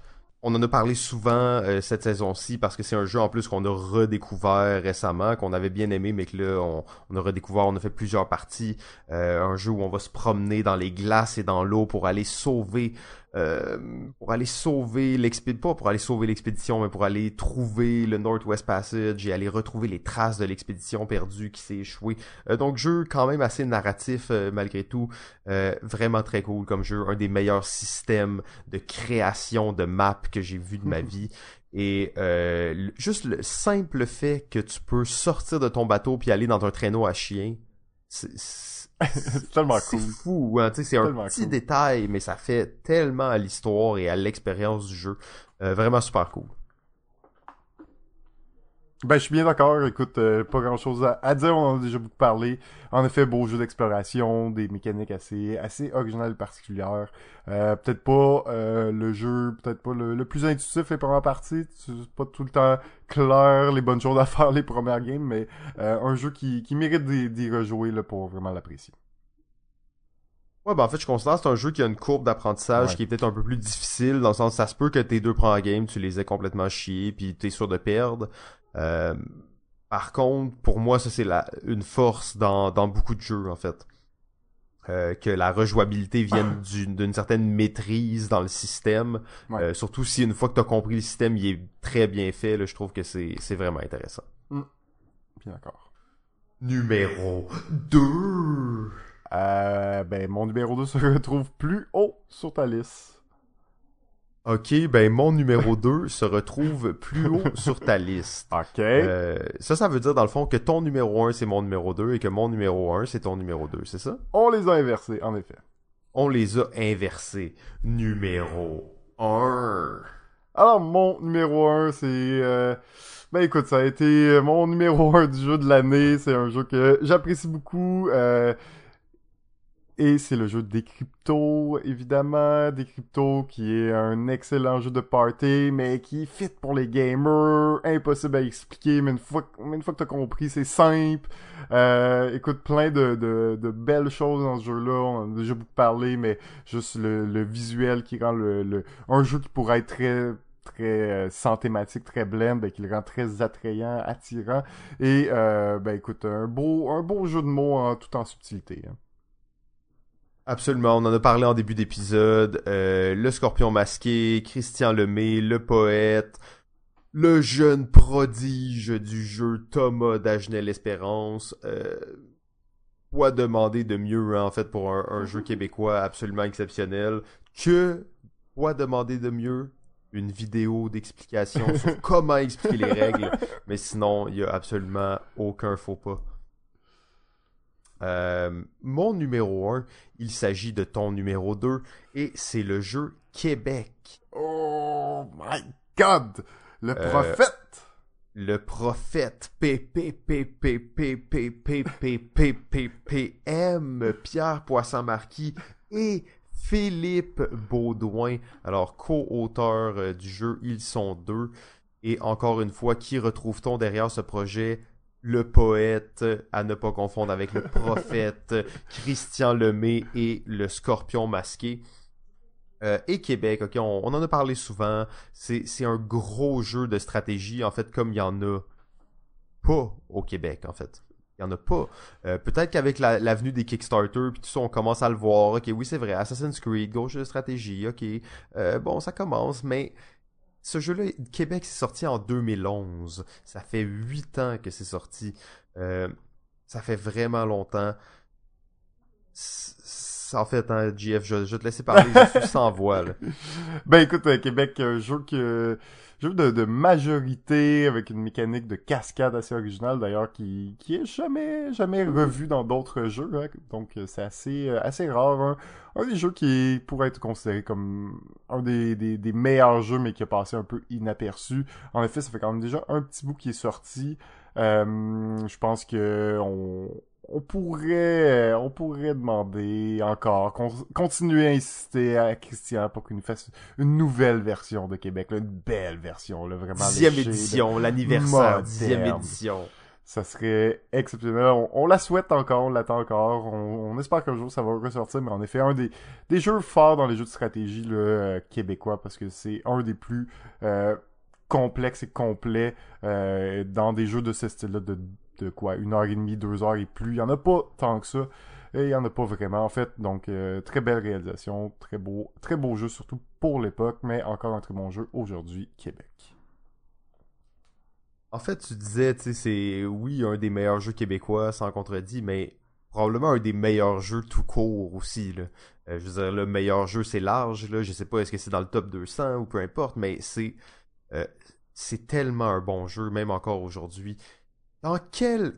S1: on en a parlé souvent euh, cette saison-ci parce que c'est un jeu en plus qu'on a redécouvert récemment, qu'on avait bien aimé, mais que là, on, on a redécouvert, on a fait plusieurs parties. Euh, un jeu où on va se promener dans les glaces et dans l'eau pour aller sauver euh, pour aller sauver l'expédition, pas pour aller sauver l'expédition, mais pour aller trouver le Northwest Passage et aller retrouver les traces de l'expédition perdue qui s'est échouée. Euh, donc jeu quand même assez narratif euh, malgré tout, vraiment très cool comme jeu, un des meilleurs systèmes de création de maps que j'ai vu de ma vie. Et juste le simple fait que tu peux sortir de ton bateau puis aller dans un traîneau à chien, c'est- c'est
S2: C'est tellement
S1: c'est
S2: cool.
S1: fou, hein, tu sais, c'est un petit
S2: cool.
S1: détail, mais ça fait tellement à l'histoire et à l'expérience du jeu. Euh, vraiment super cool.
S2: Ben, je suis bien d'accord. Écoute, euh, pas grand chose à, à dire. On en a déjà beaucoup parlé. En effet, beau jeu d'exploration, des mécaniques assez, assez originales et particulières. Euh, peut-être pas euh, le jeu, peut-être pas le, le plus intuitif les premières parties. C'est pas tout le temps clair les bonnes choses à faire les premières games, mais euh, un jeu qui, qui mérite d'y d'y rejouer là, pour vraiment l'apprécier.
S1: Ouais, ben en fait, je considère que c'est un jeu qui a une courbe d'apprentissage
S2: Ouais.
S1: qui est peut-être un peu plus difficile, dans le sens ça se peut que tes deux premières games, tu les aies complètement chiés, puis t'es sûr de perdre. Euh, par contre, pour moi, ça c'est la une force dans, dans beaucoup de jeux, en fait. Euh, que la rejouabilité vienne d'une certaine maîtrise dans le système.
S2: Ouais.
S1: Euh, surtout si une fois que tu as compris le système, il est très bien fait, là, je trouve que c'est vraiment intéressant.
S2: Bien d'accord.
S1: Numéro 2.
S2: Euh, ben, mon numéro 2 se retrouve plus haut sur ta liste.
S1: Ok, ben mon numéro 2 se retrouve plus haut sur ta liste.
S2: Ok.
S1: Euh, ça, ça veut dire dans le fond que ton numéro 1 c'est mon numéro 2 et que mon numéro 1 c'est ton numéro 2, c'est ça?
S2: On les a inversés, en effet.
S1: On les a inversés. Numéro 1.
S2: Alors, mon numéro 1, c'est... euh, Ben écoute, ça a été euh, mon numéro 1 du jeu de l'année. C'est un jeu que j'apprécie beaucoup. euh, Et c'est le jeu Decrypto, évidemment. Decrypto, qui est un excellent jeu de party, mais qui est fit pour les gamers. Impossible à expliquer, mais une fois, que- une fois que t'as compris, c'est simple. Euh, écoute, plein de, de, de belles choses dans ce jeu-là. On a déjà beaucoup parlé, mais juste le, le visuel qui rend le, le, un jeu qui pourrait être très très euh, sans thématique, très blend, ben, qui le rend très attrayant, attirant. Et euh, ben écoute, un beau, un beau jeu de mots en, tout en subtilité. hein.
S1: Absolument, on en a parlé en début d'épisode. Euh, le scorpion masqué, Christian Lemay, le poète, le jeune prodige du jeu Thomas Dagenel Espérance. Euh, quoi demander de mieux hein, en fait pour un, un jeu québécois absolument exceptionnel que quoi demander de mieux? Une vidéo d'explication sur comment expliquer les règles mais sinon il y a absolument aucun faux pas Euh, mon numéro 1 il s'agit de ton numéro 2 et c'est le jeu Québec
S2: Oh my god! Le
S1: Euh,
S2: prophète!
S1: le prophète P P P P P P P P P P P M Pierre Poisson-Marquis et Philippe Baudouin, alors co-auteur euh, du jeu Ils sont deux. Et encore une fois, qui retrouve-t-on derrière ce projet Le poète, à ne pas confondre avec le prophète, Christian Lemay et le scorpion masqué. Euh, et Québec, ok, on, on en a parlé souvent. C'est un gros jeu de stratégie, en fait, comme il y en a pas au Québec, en fait. Il y en a pas. Euh, Peut-être qu'avec la- l'avenue des Kickstarter, puis tout ça, on commence à le voir. Ok, oui, c'est vrai, Assassin's Creed, jeu de stratégie, ok. Euh, bon, ça commence, mais ce jeu-là, Québec, c'est sorti en 2011. Ça fait huit ans que c'est sorti. Euh, ça fait vraiment longtemps. En fait, hein, GF, je, je te laisser parler, je suis sans voix, là.
S2: Ben écoute, euh, Québec, un jeu que jeu de, de majorité avec une mécanique de cascade assez originale d'ailleurs qui qui est jamais jamais revu dans d'autres jeux hein. donc euh, c'est assez euh, assez rare. Un, un des jeux qui pourrait être considéré comme un des, des, des meilleurs jeux mais qui a passé un peu inaperçu. En effet ça fait quand même déjà un petit bout qui est sorti. Euh, je pense que on on pourrait, on pourrait demander encore, continuer à insister à Christian pour qu'il nous fasse une nouvelle version de Québec, une belle version, là, vraiment.
S1: Dixième édition, l'anniversaire, dixième édition.
S2: Ça serait exceptionnel. On, la souhaite encore, on l'attend encore. On, espère qu'un jour ça va ressortir, mais en effet, un des, des jeux forts dans les jeux de stratégie le euh, québécois, parce que c'est un des plus euh, complexes et complets euh, dans des jeux de ce style-là de de quoi, une heure et demie, deux heures et plus. Il y en a pas tant que ça. Et il y en a pas vraiment, en fait. Donc, euh, très belle réalisation, très beau, très beau jeu, surtout pour l'époque, mais encore un très bon jeu aujourd'hui, Québec.
S1: En fait, tu disais, c'est, oui, un des meilleurs jeux québécois, sans contredit, mais probablement un des meilleurs jeux tout court aussi, là. Euh, je veux dire, le meilleur jeu, c'est large, là. Je sais pas, est-ce que c'est dans le top 200 ou peu importe, mais c'est, euh, c'est tellement un bon jeu, même encore aujourd'hui dans quelle,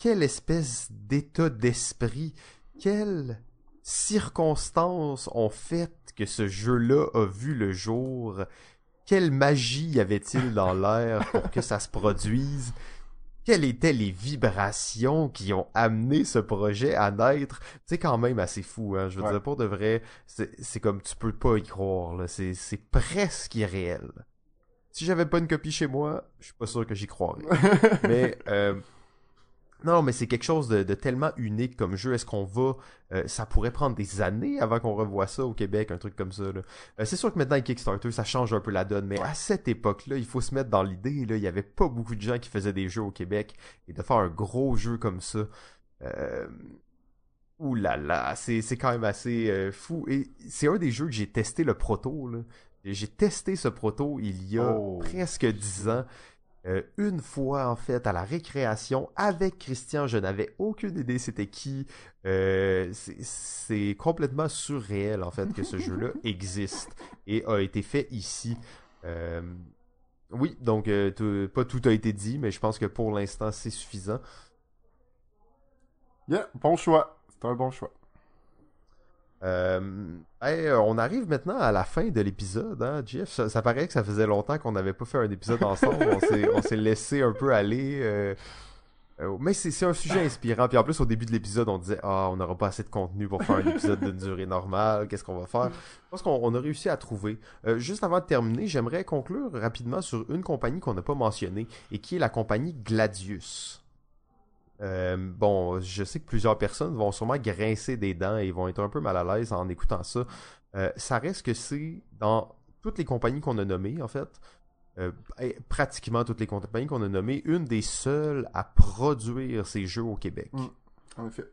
S1: quelle, espèce d'état d'esprit, quelles circonstances ont fait que ce jeu-là a vu le jour? Quelle magie y avait-il dans l'air pour que ça se produise? Quelles étaient les vibrations qui ont amené ce projet à naître? C'est quand même assez fou, hein? Je veux dire, pour de vrai, c'est comme tu peux pas y croire. C'est presque irréel. Si j'avais pas une copie chez moi, je suis pas sûr que j'y croirais. mais euh, non, mais c'est quelque chose de, tellement unique comme jeu. Est-ce qu'on va... Euh, ça pourrait prendre des années avant qu'on revoie ça au Québec, un truc comme ça. Euh, c'est sûr que maintenant, avec Kickstarter, ça change un peu la donne. Mais à cette époque-là, il faut se mettre dans l'idée. Là, il y avait pas beaucoup de gens qui faisaient des jeux au Québec. Et de faire un gros jeu comme ça... Euh... Ouh là là, c'est quand même assez fou. Et c'est un des jeux que j'ai testé le proto. Là. J'ai testé ce proto il y a oh. presque dix ans. Euh, une fois en fait à la récréation avec Christian, je n'avais aucune idée c'était qui. Euh, c'est complètement surréel en fait que ce jeu-là existe et a été fait ici. Euh, oui, donc pas tout a été dit, mais je pense que pour l'instant c'est suffisant.
S2: Yeah, bon choix. C'est un bon choix.
S1: Euh, euh, on arrive maintenant à la fin de l'épisode, hein, Jeff. Ça, paraît que ça faisait longtemps qu'on n'avait pas fait un épisode ensemble. on s'est laissé un peu aller. Euh, mais c'est un sujet inspirant. Puis en plus, au début de l'épisode, on disait Ah, on n'aura pas assez de contenu pour faire un épisode d'une durée normale. Qu'est-ce qu'on va faire? Je pense qu'on a réussi à trouver. juste avant de terminer, j'aimerais conclure rapidement sur une compagnie qu'on n'a pas mentionnée et qui est la compagnie Gladius. Euh, bon, je sais que plusieurs personnes vont sûrement grincer des dents et vont être un peu mal à l'aise en écoutant ça. Euh, ça reste que c'est dans toutes les compagnies qu'on a nommées, en fait, euh, pratiquement toutes les compagnies qu'on a nommées, une des seules à produire ces jeux au Québec.
S2: Mm. en effet.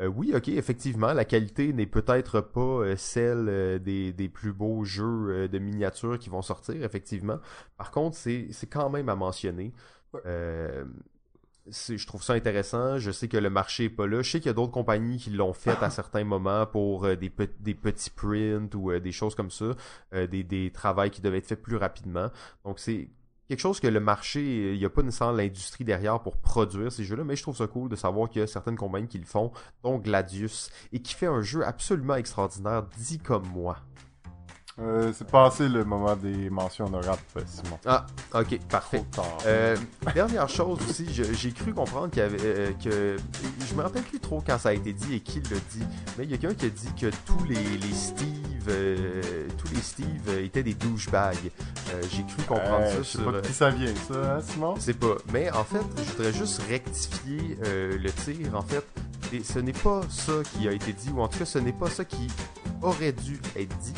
S1: oui, ok, effectivement, la qualité n'est peut-être pas celle des, des, plus beaux jeux de miniatures qui vont sortir, effectivement. Par contre, c'est quand même à mentionner je trouve ça intéressant. Je sais que le marché est pas là. Je sais qu'il y a d'autres compagnies qui l'ont fait à certains moments pour euh, des, petits prints ou euh, des choses comme ça, euh, des, des travails qui devaient être faits plus rapidement. Donc c'est quelque chose que le marché, il n'y a pas nécessairement l'industrie derrière pour produire ces jeux-là, mais je trouve ça cool de savoir qu'il y a certaines compagnies qui le font, dont Gladius, et qui fait un jeu absolument extraordinaire, dit comme moi.
S2: Euh, c'est passé le moment des mentions honorables, Simon.
S1: Ah, ok, parfait. Euh, dernière chose aussi, j'ai cru comprendre qu'il y avait euh, que je me rappelle plus trop quand ça a été dit et qui l'a dit, mais il y a quelqu'un qui a dit que tous les, les Steve, tous les Steve étaient des douchebags. j'ai cru comprendre ça.
S2: Je sais pas de qui ça vient, ça, hein, Simon?
S1: C'est pas. Mais en fait, je voudrais juste rectifier le tir. En fait, ce n'est pas ça qui a été dit, ou en tout cas, ce n'est pas ça qui aurait dû être dit.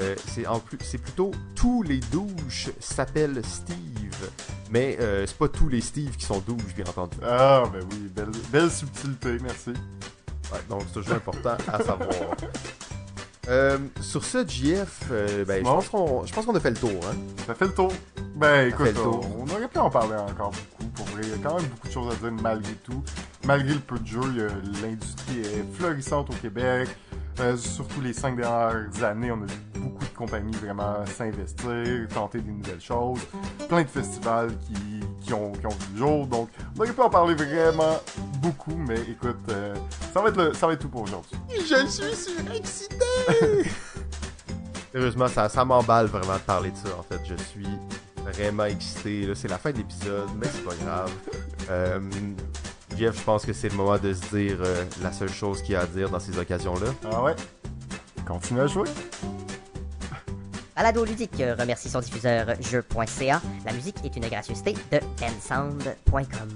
S1: Euh, c'est en plus, c'est plutôt tous les douches s'appellent Steve, mais euh, c'est pas tous les Steve qui sont douches, bien entendu.
S2: Ah ben oui, belle, subtilité, merci.
S1: Ouais, donc c'est toujours important à savoir. Euh, sur ce, JF, ben, je pense qu'on, je pense qu'on a fait le tour, hein?
S2: Ça fait le tour? Ben écoute, on, aurait pu en parler encore beaucoup. Pour vrai, il y a quand même beaucoup de choses à dire malgré tout. Malgré le peu de jeux, l'industrie est florissante au Québec. Euh, surtout les cinq dernières années, on a vu beaucoup de compagnies vraiment s'investir, tenter des nouvelles choses, plein de festivals qui, qui, ont, qui ont vu le jour. Donc, on aurait pu en parler vraiment beaucoup, mais écoute, euh, ça, va être le, ça va être tout pour aujourd'hui.
S1: Je suis surexcité! Sérieusement, ça, ça m'emballe vraiment de parler de ça, en fait. Je suis vraiment excité. C'est la fin de l'épisode, mais c'est pas grave. Euh, Jeff, je pense que c'est le moment de se dire euh, la seule chose qu'il y a à dire dans ces occasions-là.
S2: Ah ouais? Continue à jouer.
S4: Balado Ludique remercie son diffuseur jeu.ca. La musique est une gracieuseté de bensound.com.